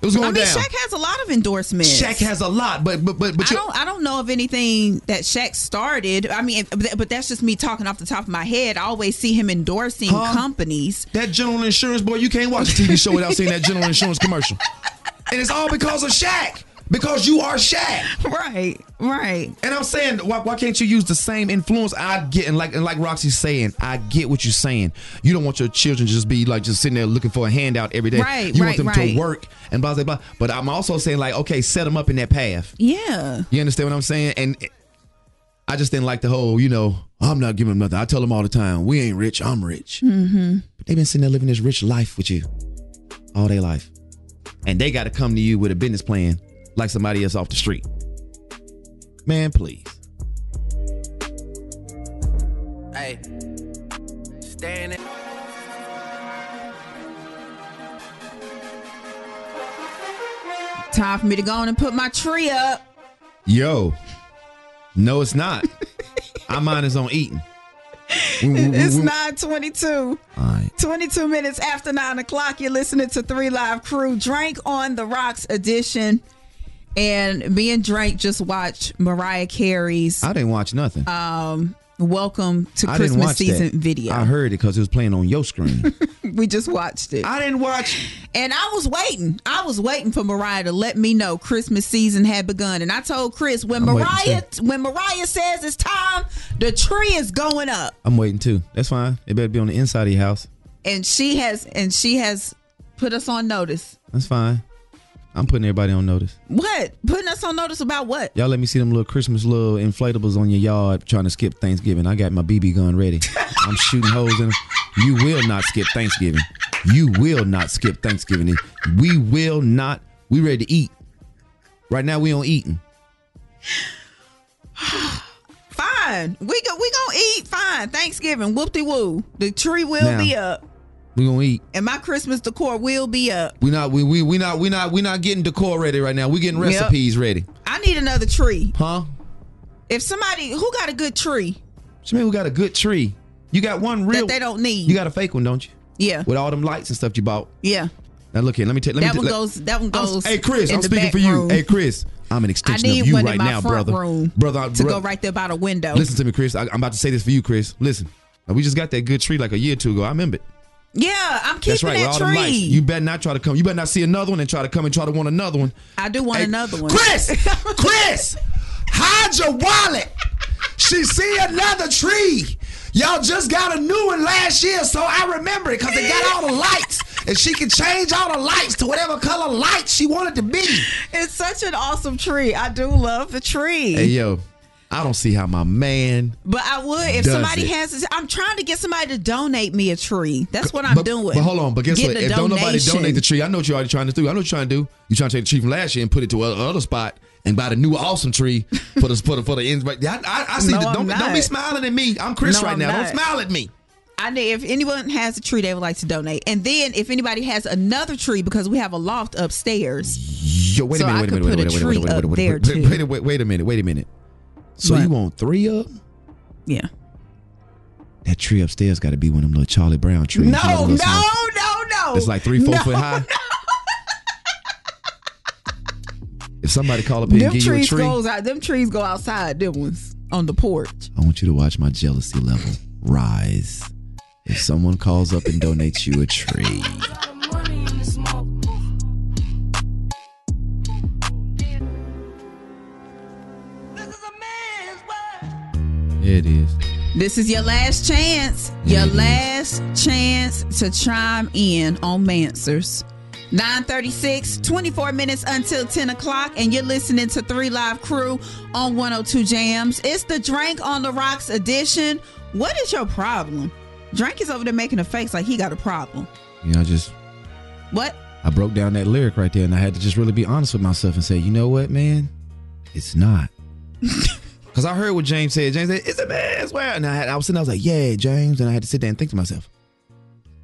It was going I mean, down. Shaq has a lot of endorsements. Shaq has a lot, but but but, but I don't. I don't know of anything that Shaq started. I mean, but that's just me talking off the top of my head. I always see him endorsing Huh? companies. That general insurance boy, you can't watch a TV show without seeing that general insurance commercial. And it's all because of Shaq. Because you are Shaq. [laughs] Right, right. And I'm saying, why, why can't you use the same influence? I get, and like and like Roxie's saying, I get what you're saying. You don't want your children to just be like just sitting there looking for a handout every day. Right, you right, want them right. to work and blah blah blah. But I'm also saying like, okay, set them up in that path. Yeah. You understand what I'm saying? And I just didn't like the whole, you know, I'm not giving them nothing. I tell them all the time, we ain't rich, I'm rich. Mm-hmm. But they've been sitting there living this rich life with you all their life. And they got to come to you with a business plan like somebody else off the street. Man, please. Hey, standing. Time for me to go on and put my tree up. Yo, no, it's not. [laughs] Our mind is on eating. It's we- 922. 22 minutes after 9 o'clock. You're listening to Three Live Crew. Drank on the Rocks edition. And me and Drank just watched Mariah Carey's I didn't watch nothing. um, Welcome to I Christmas season that. video. I heard it because it was playing on your screen. [laughs] we just watched it. I didn't watch. And I was waiting. I was waiting for Mariah to let me know Christmas season had begun. And I told Chris when I'm Mariah when Mariah says it's time, the tree is going up. I'm waiting too. That's fine. It better be on the inside of your house. And she has and she has put us on notice. That's fine. I'm putting everybody on notice. What? Putting us on notice about what? Y'all let me see them little Christmas little inflatables on your yard trying to skip Thanksgiving. I got my BB gun ready. [laughs] I'm shooting holes in them. You will not skip Thanksgiving. You will not skip Thanksgiving. We will not. We ready to eat. Right now we on eating. [sighs] Fine. We go we gonna eat fine. Thanksgiving. Whoop de woo. The tree will Now. be up. We gonna eat. And my Christmas decor will be up. We not we we we not we not we not getting decor ready right now. We getting Yep. recipes ready. I need another tree. Huh? If somebody who got a good tree So man, we got a good tree. You got one real. that they don't need. You got a fake one, don't you? Yeah. With all them lights and stuff you bought. Yeah. Now look here. Let me tell. Let that me one goes that one I'm- goes hey Chris, I'm speaking for you. room. Hey Chris, I'm an extension of you one right now, brother. room brother, I- to bro- go right there by the window. Listen to me, Chris. I, I'm about to say this for you, Chris. Listen, we just got that good tree like a year or two ago. I remember it. Yeah, I'm keeping That's right. that all tree. lights. You better not try to come. You better not see another one and try to come and try to want another one. I do want another one. Chris, [laughs] Chris, hide your wallet. She see another tree. Y'all just got a new one last year, so I remember it because it got all the lights. And she can change all the lights to whatever color light she wanted to be. It's such an awesome tree. I do love the tree. Hey, yo, I don't see how my man. But I would if somebody it. has. I'm trying to get somebody to donate me a tree. That's what I'm but, doing. But hold on, but guess Getting what? If don't nobody donate the tree, I know what you're already trying to do. I know what you're trying to do. You're trying to take the tree from last year and put it to another spot and buy the new awesome tree [laughs] for the for the for the ends. But I, I, I see. No, the, don't, don't be smiling at me. I'm Chris No, right I'm now. not. Don't smile at me. I need if anyone has a tree they would like to donate, and then if anybody has another tree because we have a loft upstairs. Yo, wait So a minute, wait a could minute, put wait a minute, wait tree a minute, up wait a there, minute, wait too. a- wait a wait, wait a minute, wait a minute. So What? you want three up? Yeah. That tree upstairs got to be one of them little Charlie Brown trees. You know, No, the no, no, no. It's like three, four No, foot high. [laughs] If somebody call up here Them and give you a trees tree, goes out. Them trees go outside. Them ones on the porch. I want you to watch my jealousy level rise. If someone calls up and donates you a tree, it is. This is your last chance. Your last chance to chime in on MANswers. 936, 24 minutes until 10 o'clock, and you're listening to 3 Live Crew on 102 Jams. It's the Drank on the Rocks edition. What is your problem? Drank is over there making a face like he got a problem. You know, just What? I broke down that lyric right there, and I had to just really be honest with myself and say, you know what, man, it's not. [laughs] Because I heard what James said. James said, "It's a man's world," and I, had, I was sitting, there, I was like, "Yeah, James," and I had to sit there and think to myself,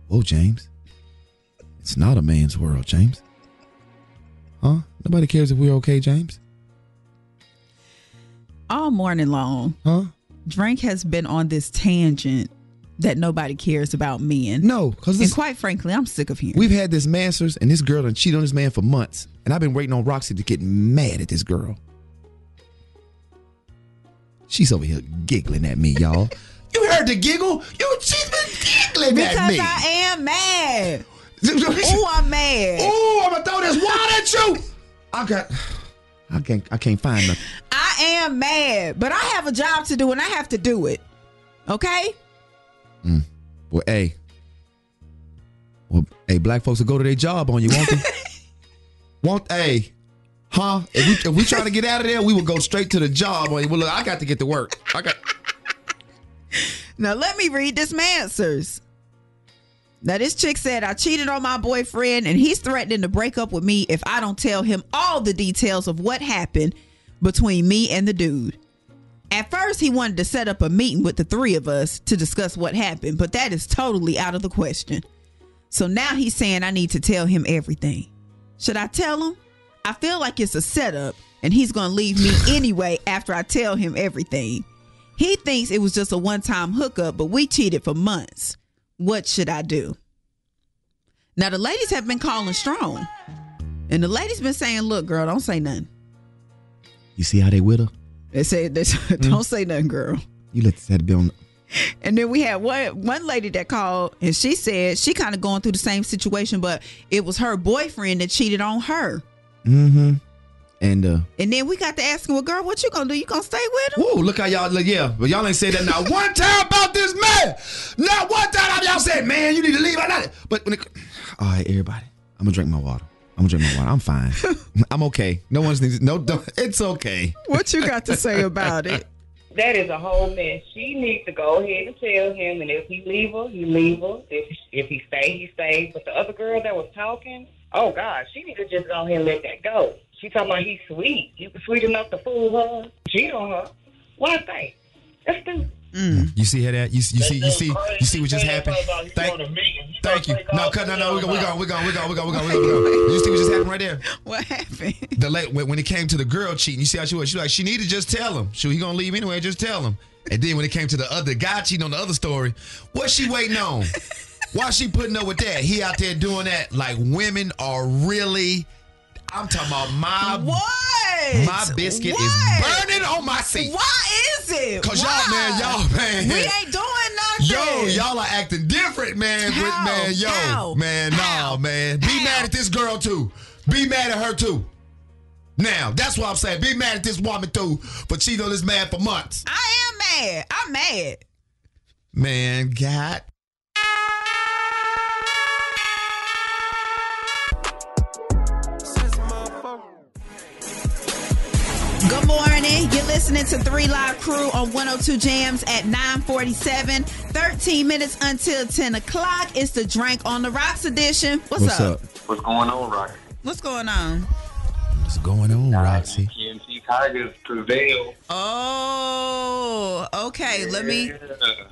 "Whoa, James, it's not a man's world, James. Huh? Nobody cares if we're okay, James. All morning long, huh? Drank has been on this tangent that nobody cares about men. No, because and quite frankly, I'm sick of hearing. We've had this MANswers, and this girl done cheated on this man for months, and I've been waiting on Roxie to get mad at this girl. She's over here giggling at me, y'all. You heard the giggle? You she's been giggling because at me. Because I am mad. [laughs] oh, I'm mad. Oh, I'm gonna throw this wine at you. I got. I can't. I can't find nothing. I am mad, but I have a job to do and I have to do it. Okay? Mm. Well, hey. Well, hey, black folks will go to their job on you, won't they? [laughs] won't hey? Huh? If we if we trying to get out of there, we will go straight to the job. Well, look, I got to get to work. I got. Now let me read this answers. Now this chick said I cheated on my boyfriend and he's threatening to break up with me if I don't tell him all the details of what happened between me and the dude. At first he wanted to set up a meeting with the three of us to discuss what happened, but that is totally out of the question. So now he's saying I need to tell him everything. Should I tell him? I feel like it's a setup and he's going to leave me [laughs] anyway after I tell him everything. He thinks it was just a one time hookup, but we cheated for months. What should I do? Now, the ladies have been calling strong. And the ladies been saying, look, girl, don't say nothing. You see how they with her? They say, [laughs] they, hmm. don't say nothing, girl. You let this to be on. [laughs] And then we had one one lady that called and she said she kind of going through the same situation, but it was her boyfriend that cheated on her. Mm-hmm. And uh, And then we got to asking, well, girl, what you gonna do? You gonna stay with him? whoa, look how y'all. Look, yeah, but y'all ain't said that not one time about this man. Not one time y'all said, man, you need to leave. I not. But when it, all right, everybody, I'm gonna drink my water. I'm gonna drink my water. I'm fine. [laughs] I'm okay. No one's needs. No, don't, it's okay. What you got to say about it? That is a whole mess. She needs to go ahead and tell him, and if he leave her, he leave her. If if he stay, he stay. But the other girl that was talking, Oh God, she need to just go ahead and let that go. She talking about he's sweet. You sweet enough to fool her, cheat on her. What thing? That's stupid. Mm. You see how that? You, you see? You see? You see what just happened? Thank, thank you. No, cut. No, no. we go. we go. we go. we go. we go. we go. You see what just happened right there? [laughs] What happened? The late when, it came to the girl cheating, you see how she was. She was like she need to just tell him. She he gonna leave anyway. Just tell him. And then when it came to the other guy cheating on the other story, what she waiting on? [laughs] Why she putting up with that? He out there doing that like women are really. I'm talking about my What? My biscuit is burning on my seat. Why is it? Cause Why? y'all, man, y'all, man. We ain't doing nothing. Yo, y'all are acting different, man. With, man, yo, How? man, nah, man. Be mad at this girl too. Be mad at her too. Now, that's what I'm saying. Be mad at this woman too for cheating on this man for months. I am mad. I'm mad. Man, God. Good morning. You're listening to 3 Live Crew on 102 Jams at 947. 13 minutes until 10 o'clock. It's the Drank on the Rocks edition. What's, up? What's going on, Rocky? What's going on? What's going on, Roxie? PNC Tigers prevail. Oh, okay. Let me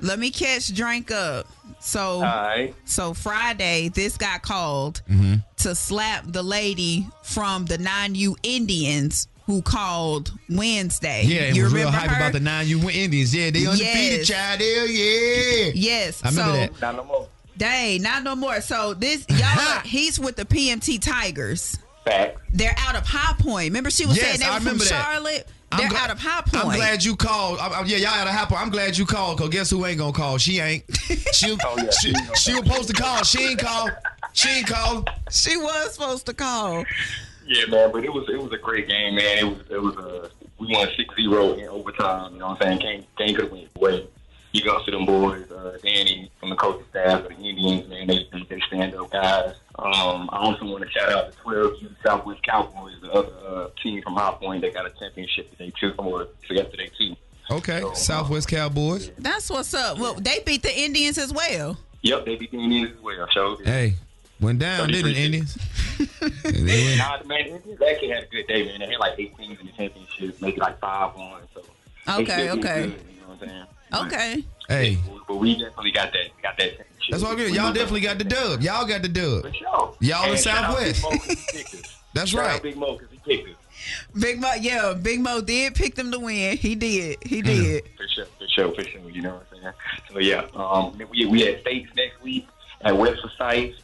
let me catch Drank up. So Alright. so Friday, this got called Mm-hmm. to slap the lady from the non U Indians who called Wednesday. Yeah, and you was remember real hype her? about the nine U Indians. Yeah, they undefeated, Yes. child. Hell yeah. Yes. I remember so, that. Not no more. Dang, not no more. So this y'all, [laughs] he's with the PMT Tigers. Facts. They're out of High Point. Remember, she was Yes, saying they I were from that. Charlotte. I'm They're glad- out of High Point. I'm glad you called. I, I- yeah, y'all had a happen. I'm glad you called. Cause guess who ain't gonna call? She ain't. [laughs] She Oh, she, she was supposed to call. She ain't call. She ain't call. She was supposed to call. Yeah, man, but it was it was a great game, man. It was it was a we won 6-0 in overtime. You know what I'm saying? Game game could have went away. You go to them boys, uh, Danny from the coaching staff of the Indians, man. They they, they stand up guys. Um, I also want to shout out the 12U Southwest Cowboys, the other uh, team from High Point. They got a championship today too, or so yesterday too. Okay, Southwest Cowboys. That's what's up. Well, they beat the Indians as well. Yep, they beat the Indians as well. So Hey, went down, didn't it, Indians? And they Nah, man, Indians actually had a good day, man. They had like eight teams in the championship, maybe like five one. So they Okay, still okay. good, you know what I'm saying? Okay. Hey, But we definitely got that got that championship. that's all good. Y'all definitely got the dub. Y'all got the dub. For sure. Y'all in And shout Southwest. Big he picked us. That's Shout right. Big Mo because he picked us. Big Mo, yeah, Big Mo did pick them to win. He did. He Mm. did. For sure, for sure, for sure. You know what I'm saying? So yeah, um, we we had states next week at West Forsyth,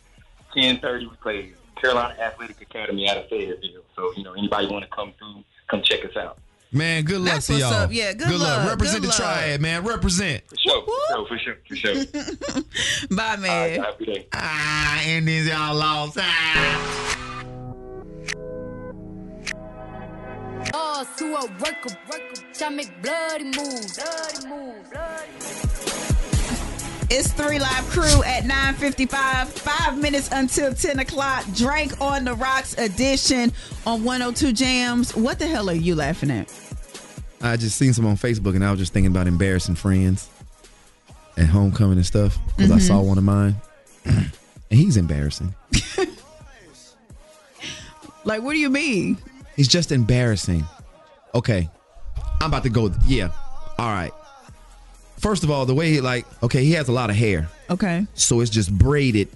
ten thirty. We played Carolina Athletic Academy out of Fayetteville. So you know, anybody want to come through, come check us out. Man, good luck That's to what's y'all. up. Yeah, good luck, Represent good the luck. triad, man. Represent. For sure, for sure, for sure, for sure. [laughs] Bye, man. Happy day. Ah, Indians, y'all lost. Ah. Boss to a worker, worker. I make bloody moves, bloody moves, bloody It's three live crew at 9:55. Five minutes until 10 o'clock. Drank on the Rocks edition on 102 Jams. What the hell are you laughing at? I just seen some on Facebook and I was just thinking about embarrassing friends at homecoming and stuff because I Mhm. saw one of mine and he's embarrassing. [laughs] Like, what do you mean? He's just embarrassing. Okay, I'm about to go. Yeah, all right. First of all, the way he like, okay, he has a lot of hair, Okay. so it's just braided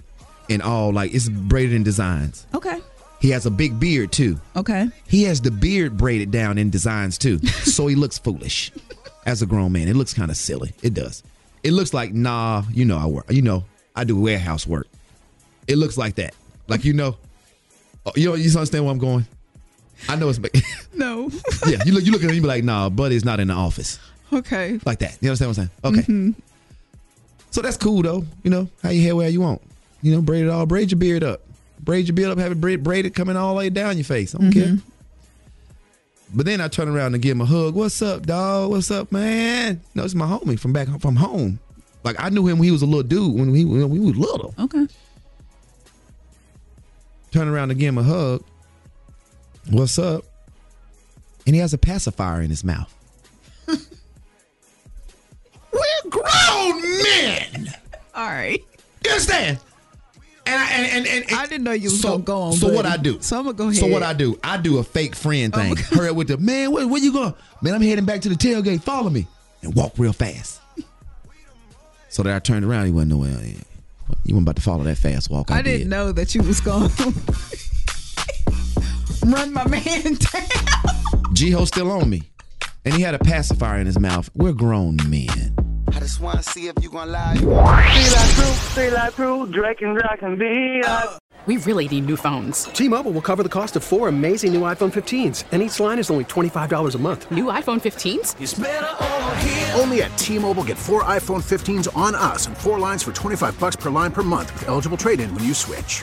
and all like it's braided in designs. Okay. He has a big beard too. Okay. He has the beard braided down in designs too. [laughs] so he looks foolish as a grown man. It looks kind of silly. It does. It looks like, nah, you know, I work, you know, I do warehouse work. It looks like that. Like, you know, oh, you know, you understand where I'm going? I know it's, [laughs] No. yeah, you look, you look at him, you be like, nah, Buddy's not in the office. Okay. Like that. You understand what I'm saying? Okay. Mm-hmm. So that's cool though. You know, how you hair where you want. You know, braid it all, braid your beard up. Braid your beard up, have it braid, braided coming all the way down your face. I don't care. Mm-hmm. But then I turn around and give him a hug. What's up, dog? What's up, man? No, it's my homie from back from home. Like I knew him when he was a little dude when he when we was little. Okay. Turn around and give him a hug. What's up? And he has a pacifier in his mouth. Grown men. All right. You understand? And I and, and, and, I didn't know you was so, gonna go on. So what. I do? So I'm gonna go ahead. So what I do? I do a fake friend oh thing. Hurry up with the man. Where, where you going? Man, I'm heading back to the tailgate. Follow me and walk real fast. so that I turned around. He wasn't nowhere. Uh, you weren't about to follow that fast walk. I, I didn't know that you was going [laughs] run my man [laughs] down. Still on me, and he had a pacifier in his mouth. We're grown men. I just wanna see if you gonna lie. Three Live Crew, Three Live Crew, Drake and Josh and B. We really need new phones. T-Mobile will cover the cost of four amazing new iPhone 15s, and each line is only $25 a month. New iPhone 15s? Only at T-Mobile, get four iPhone 15s on us and four lines for 25 bucks per line per month with eligible trade-in when you switch.